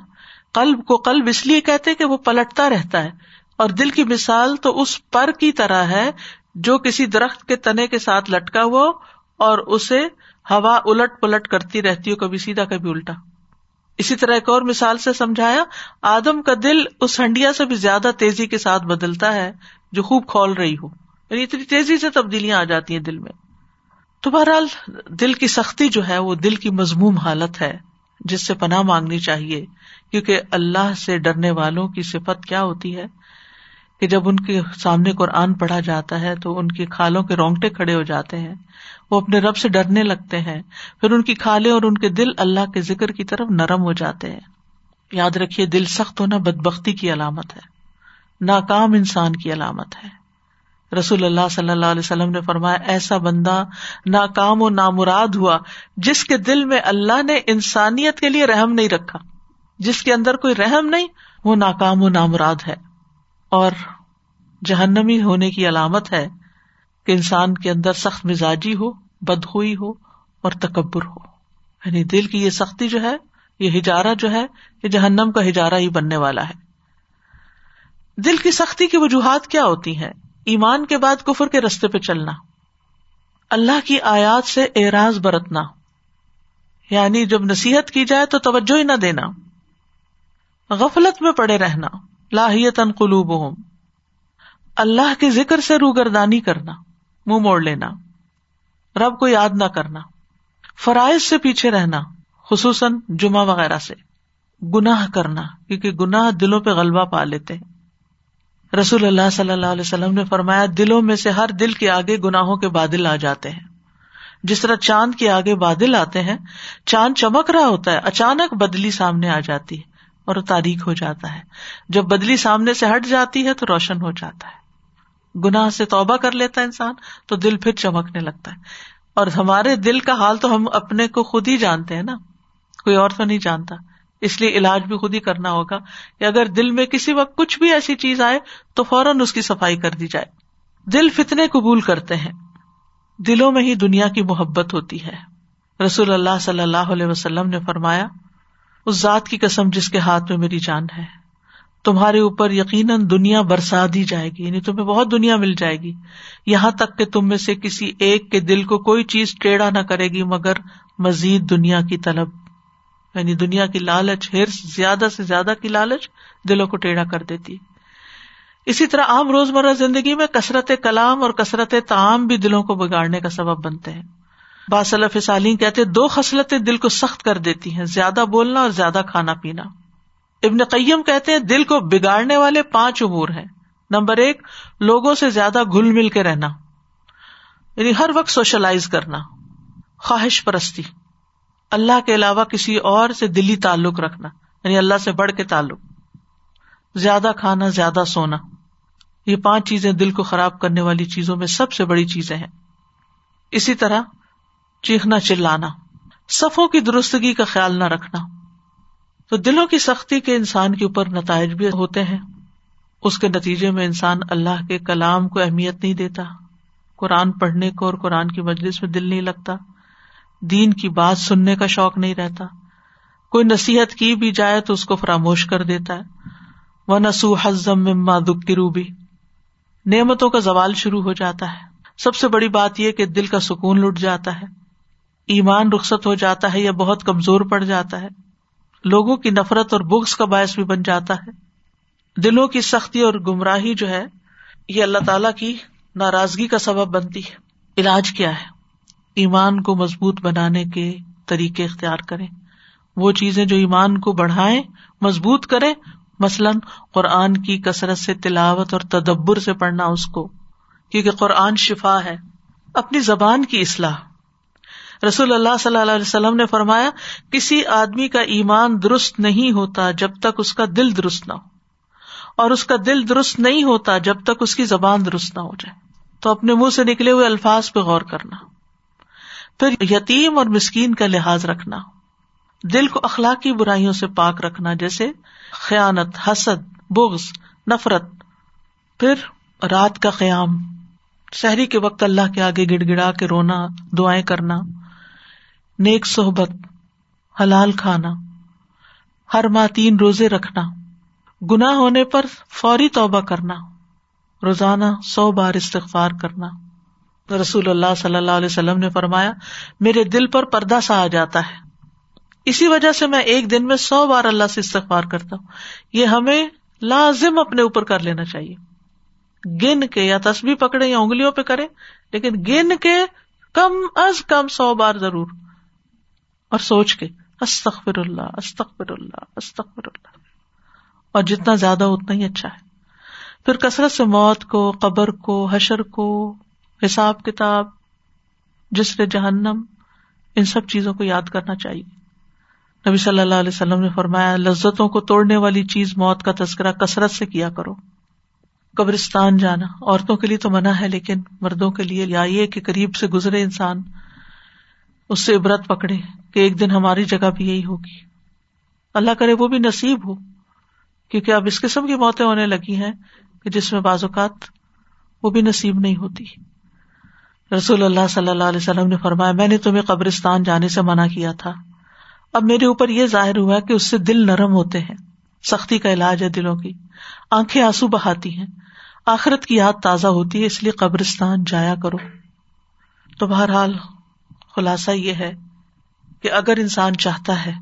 قلب کو قلب اس لیے کہتے کہ وہ پلٹتا رہتا ہے۔ اور دل کی مثال تو اس پر کی طرح ہے جو کسی درخت کے تنے کے ساتھ لٹکا ہوا اور اسے ہوا الٹ پلٹ کرتی رہتی ہو، کبھی سیدھا، کبھی الٹا۔ اسی طرح ایک اور مثال سے سمجھایا، آدم کا دل اس ہنڈیا سے بھی زیادہ تیزی کے ساتھ بدلتا ہے جو خوب کھول رہی ہو۔ یعنی اتنی تیزی سے تبدیلیاں آ جاتی ہیں دل میں۔ تو بہرحال دل کی سختی جو ہے، وہ دل کی مضموم حالت ہے۔ جس سے پناہ مانگنی چاہیے، کیونکہ اللہ سے ڈرنے والوں کی صفت کیا ہوتی ہے؟ کہ جب ان کے سامنے قرآن پڑھا جاتا ہے تو ان کی کھالوں کے رونگٹے کھڑے ہو جاتے ہیں۔ وہ اپنے رب سے ڈرنے لگتے ہیں۔ پھر ان کی کھالیں اور ان کے دل اللہ کے ذکر کی طرف نرم ہو جاتے ہیں۔ یاد رکھیے، دل سخت ہونا بد بختی کی علامت ہے۔ ناکام انسان کی علامت ہے۔ رسول اللہ صلی اللہ علیہ وسلم نے فرمایا، ایسا بندہ ناکام و نامراد ہوا جس کے دل میں اللہ نے انسانیت کے لیے رحم نہیں رکھا۔ جس کے اندر کوئی رحم نہیں، وہ ناکام و نامراد ہے۔ اور جہنمی ہونے کی علامت ہے کہ انسان کے اندر سخت مزاجی ہو، بدخوئی ہو اور تکبر ہو۔ یعنی دل کی یہ سختی جو ہے، یہ ہجارہ جو ہے، یہ جہنم کا ہجارہ ہی بننے والا ہے۔ دل کی سختی کی وجوہات کیا ہوتی ہیں؟ ایمان کے بعد کفر کے رستے پہ چلنا، اللہ کی آیات سے اعراض برتنا یعنی جب نصیحت کی جائے تو توجہ ہی نہ دینا، غفلت میں پڑے رہنا لاہیت قلوب اللہ کے ذکر سے روگردانی کرنا، منہ موڑ لینا، رب کو یاد نہ کرنا، فرائض سے پیچھے رہنا، خصوصاً جمعہ وغیرہ سے، گناہ کرنا، کیونکہ گناہ دلوں پہ غلبہ پا لیتے ہیں۔ رسول اللہ صلی اللہ علیہ وسلم نے فرمایا، دلوں میں سے ہر دل کے آگے گناہوں کے بادل آ جاتے ہیں۔ جس طرح چاند کے آگے بادل آتے ہیں، چاند چمک رہا ہوتا ہے، اچانک بدلی سامنے آ جاتی ہے اور تاریخ ہو جاتا ہے۔ جب بدلی سامنے سے ہٹ جاتی ہے تو روشن ہو جاتا ہے۔ گناہ سے توبہ کر لیتا ہے انسان تو دل پھر چمکنے لگتا ہے۔ اور ہمارے دل کا حال تو ہم اپنے کو خود ہی جانتے ہیں نا، کوئی اور تو نہیں جانتا۔ اس لیے علاج بھی خود ہی کرنا ہوگا کہ اگر دل میں کسی وقت کچھ بھی ایسی چیز آئے تو فوراً اس کی صفائی کر دی جائے۔ دل فتنے قبول کرتے ہیں۔ دلوں میں ہی دنیا کی محبت ہوتی ہے۔ رسول اللہ صلی اللہ علیہ وسلم نے فرمایا، اس ذات کی قسم جس کے ہاتھ میں میری جان ہے۔ تمہارے اوپر یقیناً دنیا برسا دی جائے گی یعنی تمہیں بہت دنیا مل جائے گی۔ یہاں تک کہ تم میں سے کسی ایک کے دل کو کوئی چیز ٹیڑھا نہ کرے گی، مگر مزید دنیا کی طلب۔ یعنی دنیا کی لالچ ہر زیادہ سے زیادہ کی لالچ دلوں کو ٹیڑھا کر دیتی۔ اسی طرح عام روزمرہ زندگی میں کثرت کلام اور کثرت تعام بھی دلوں کو بگاڑنے کا سبب بنتے ہیں۔ باصلف سالین کہتے دو خصلتیں دل کو سخت کر دیتی ہیں، زیادہ بولنا اور زیادہ کھانا پینا۔ ابن قیم کہتے ہیں، دل کو بگاڑنے والے پانچ امور ہیں۔ نمبر ایک، لوگوں سے زیادہ گل مل کے رہنا۔ یعنی ہر وقت سوشلائز کرنا۔ خواہش پرستی۔ اللہ کے علاوہ کسی اور سے دلی تعلق رکھنا یعنی اللہ سے بڑھ کے تعلق۔ زیادہ کھانا، زیادہ سونا۔ یہ پانچ چیزیں دل کو خراب کرنے والی چیزوں میں سب سے بڑی چیزیں ہیں۔ اسی طرح چیخنا، چلانا۔ صفوں کی درستگی کا خیال نہ رکھنا۔ تو دلوں کی سختی کے انسان کے اوپر نتائج بھی ہوتے ہیں۔ اس کے نتیجے میں انسان اللہ کے کلام کو اہمیت نہیں دیتا۔ قرآن پڑھنے کو اور قرآن کی مجلس میں دل نہیں لگتا۔ دین کی بات سننے کا شوق نہیں رہتا۔ کوئی نصیحت کی بھی جائے تو اس کو فراموش کر دیتا ہے۔ وہ نسو حزم مما دکھ روبی نعمتوں کا زوال شروع ہو جاتا ہے۔ سب سے بڑی بات یہ کہ دل کا سکون لٹ جاتا ہے۔ ایمان رخصت ہو جاتا ہے یا بہت کمزور پڑ جاتا ہے۔ لوگوں کی نفرت اور بکس کا باعث بھی بن جاتا ہے۔ دلوں کی سختی اور گمراہی جو ہے، یہ اللہ تعالی کی ناراضگی کا سبب بنتی ہے۔ علاج کیا ہے؟ ایمان کو مضبوط بنانے کے طریقے اختیار کریں۔ وہ چیزیں جو ایمان کو بڑھائیں، مضبوط کرے مثلاً قرآن کی کثرت سے تلاوت اور تدبر سے پڑھنا اس کو، کیونکہ قرآن شفا ہے۔ اپنی زبان کی اصلاح۔ رسول اللہ صلی اللہ علیہ وسلم نے فرمایا، کسی آدمی کا ایمان درست نہیں ہوتا جب تک اس کا دل درست نہ ہو۔ اور اس کا دل درست نہیں ہوتا جب تک اس کی زبان درست نہ ہو جائے۔ تو اپنے منہ سے نکلے ہوئے الفاظ پہ غور کرنا۔ پھر یتیم اور مسکین کا لحاظ رکھنا، دل کو اخلاقی برائیوں سے پاک رکھنا، جیسے خیانت، حسد، بغض، نفرت، پھر رات کا قیام، شہری کے وقت اللہ کے آگے گڑ گڑا کے رونا، دعائیں کرنا، نیک صحبت، حلال کھانا، ہر ماہ تین روزے رکھنا گنا ہونے پر فوری توبہ کرنا، روزانہ سو بار استغفار کرنا۔ رسول اللہ صلی اللہ علیہ وسلم نے فرمایا، میرے دل پر پردہ سا آ جاتا ہے۔ اسی وجہ سے میں ایک دن میں سو بار اللہ سے استغفار کرتا ہوں۔ یہ ہمیں لازم اپنے اوپر کر لینا چاہیے۔ گن کے یا تصویر پکڑے یا انگلیوں پہ کرے، لیکن گن کے کم از کم سو بار ضرور۔ اور سوچ کے استخر اللہ استخر اللہ استخر اللہ۔ اور جتنا زیادہ اتنا ہی اچھا ہے۔ پھر کثرت سے موت کو، قبر کو، حشر کو حساب کتاب، جسر جہنم، ان سب چیزوں کو یاد کرنا چاہیے۔ نبی صلی اللہ علیہ وسلم نے فرمایا، لذتوں کو توڑنے والی چیز موت کا تذکرہ کثرت سے کیا کرو۔ قبرستان جانا، عورتوں کے لیے تو منع ہے، لیکن مردوں کے لیے یا یہ کہ قریب سے گزرے انسان، اس سے عبرت پکڑے کہ ایک دن ہماری جگہ بھی یہی ہوگی۔ اللہ کرے وہ بھی نصیب ہو، کیونکہ اب اس قسم کی موتیں ہونے لگی ہیں کہ جس میں بعض اوقات وہ بھی نصیب نہیں ہوتی۔ رسول اللہ صلی اللہ علیہ وسلم نے فرمایا، میں نے تمہیں قبرستان جانے سے منع کیا تھا۔ اب میرے اوپر یہ ظاہر ہوا کہ اس سے دل نرم ہوتے ہیں۔ سختی کا علاج ہے دلوں کی۔ آنکھیں آنسو بہاتی ہیں۔ آخرت کی یاد تازہ ہوتی ہے، اس لیے قبرستان جایا کرو۔ تو بہرحال خلاصہ یہ ہے کہ اگر انسان چاہتا ہے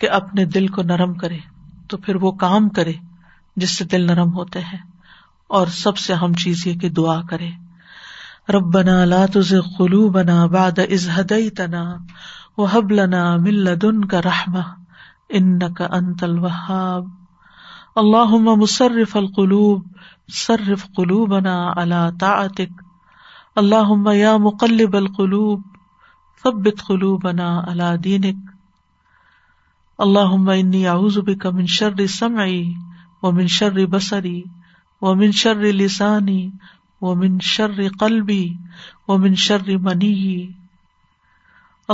کہ اپنے دل کو نرم کرے، تو پھر وہ کام کرے جس سے دل نرم ہوتے ہیں۔ اور سب سے اہم چیز یہ کہ دعا کرے۔ رب بنا لا تزغ قلوبنا بعد از هديتنا وهب لنا من لدنك رحمة انك انت الوهاب. اللهم مصرف القلوب، صرف قلوبنا على طاعتك. اللهم يا مقلب القلوب، ثبت قلوبنا على دينك. اللهم اني اعوذ بك من شر سمعي ومن شر بصري ومن شر لساني ومن شر قلبی قلبي ومن شر مني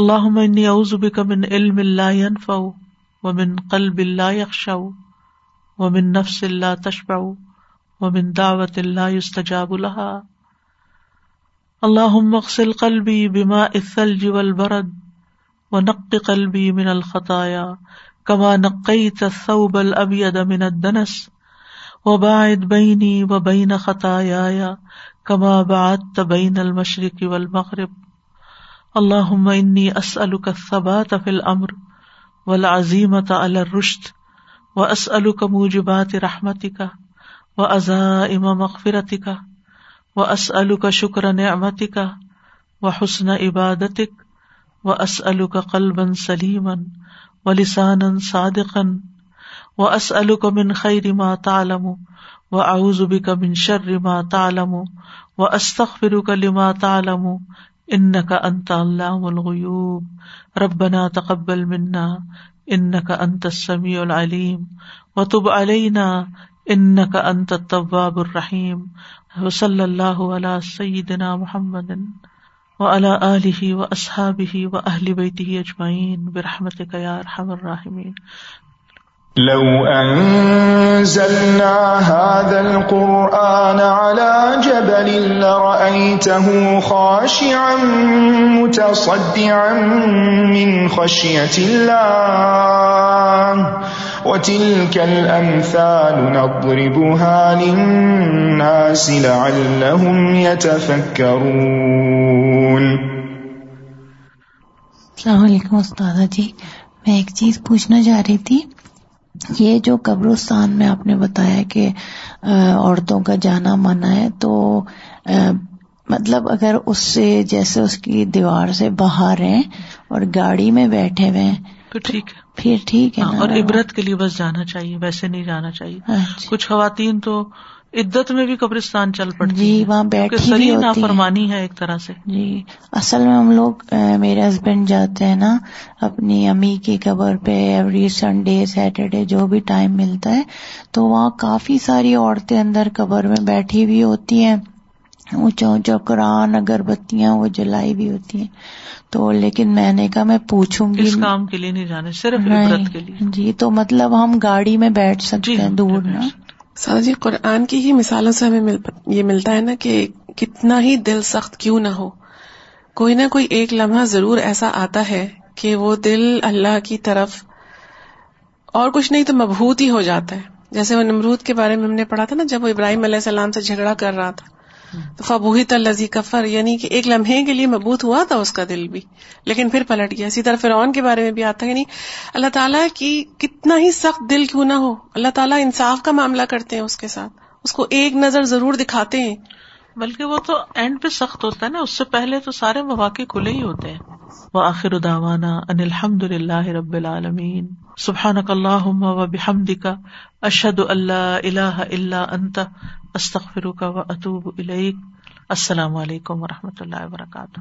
اللهم اني اعوذ بك من علم لا ينفع ومن قلب لا يخشع ومن نفس لا تشبع ومن دعوة لا يستجاب لها اللهم اغسل قلبي بماء الثلج والبرد ونق قلبي من الخطايا كما نقيت الثوب الأبيض من الدنس۔ وباعد بینی بيني وبين خطاياي كما بعدت بين المشرق والمغرب. اللهم إني أسألك الثبات في الأمر والعزيمة على الرشد وأسألك موجبات رحمتك وأزائم مغفرتك وأسألك شكر نعمتك وحسن عبادتك و اسل کا قلبن سلیمن و لسان من خیر ما تعلم و اعوذ کا من شر ما تعلم و استغفر کا لما تعلم ان کا انت علام الغیوب ربنا تقبل منا ان کا انت السمیع العلیم و تب علینا ان کا انت التواب الرحیم و صلی اللہ علی سیدنا محمد و الا علیہ و اصحاب ہی و اہل بیتی اجمعین برحمت کا یا الراحمین لو أنزلنا هذا القرآن على جبل لرأيته خاشعا متصدعا من خشية الله وتلك الأمثال نضربها للناس لعلهم يتفكرون. السلام علیکم استاذہ جی میں ایک چیز پوچھنا چاہ رہی تھی۔ یہ جو قبرستان میں آپ نے بتایا کہ عورتوں کا جانا منع ہے تو مطلب اگر اس سے جیسے اس کی دیوار سے باہر ہیں اور گاڑی میں بیٹھے ہوئے ہیں تو ٹھیک ہے پھر ٹھیک ہے ہاں،؟ اور عبرت کے لیے بس جانا چاہیے ویسے نہیں جانا چاہیے اچھا۔ کچھ خواتین تو عدت میں بھی قبرستان چل پڑتی جی، ہیں، وہاں بھی سری ہیں۔ نافرمانی ہے ایک طرح سے۔ جی اصل میں ہم لوگ میرے ہسبینڈ جاتے ہیں نا اپنی امی کی قبر پہ ایوری سنڈے سیٹرڈے جو بھی ٹائم ملتا ہے تو وہاں کافی ساری عورتیں اندر قبر میں بیٹھی ہوئی ہوتی ہیں۔ اونچا اونچا قرآن اگر بتیاں وہ جلائی بھی ہوتی ہیں۔ تو لیکن میں نے کہا میں پوچھوں گی۔ اس کام کے لیے نہیں جانے صرف عبرت کے لیے۔ جی تو مطلب ہم گاڑی میں بیٹھ سکتے جی ہیں ہاں، دور بیٹھ نا۔ سکتے۔ سادہ جی قرآن کی ہی مثالوں سے ہمیں مل یہ ملتا ہے نا کہ کتنا ہی دل سخت کیوں نہ ہو۔ کوئی نہ کوئی ایک لمحہ ضرور ایسا آتا ہے کہ وہ دل اللہ کی طرف اور کچھ نہیں تو مبہوت ہی ہو جاتا ہے۔ جیسے وہ نمرود کے بارے میں ہم نے پڑھا تھا نا، جب وہ ابراہیم علیہ السلام سے جھگڑا کر رہا تھا۔ تو الزی کفر یعنی کہ ایک لمحے کے لیے مبوط ہوا تھا اس کا دل بھی، لیکن پھر پلٹ گیا۔ اسی طرح فرعون کے بارے میں بھی آتا ہے یعنی اللہ تعالیٰ کی کتنا ہی سخت دل کیوں نہ ہو، اللہ تعالیٰ انصاف کا معاملہ کرتے ہیں اس کے ساتھ۔ اس کو ایک نظر ضرور دکھاتے ہیں۔ بلکہ وہ تو اینڈ پہ سخت ہوتا ہے نا، اس سے پہلے تو سارے مواقع کھلے ہی ہوتے ہیں۔ وہ آخر داوانا ان الحمد للہ رب العالمین۔ سبحان اللہ و بحمد کا اشد اللہ اللہ اللہ انت استخر کا و اطوب السلام علیکم و رحمۃ اللہ وبرکاتہ.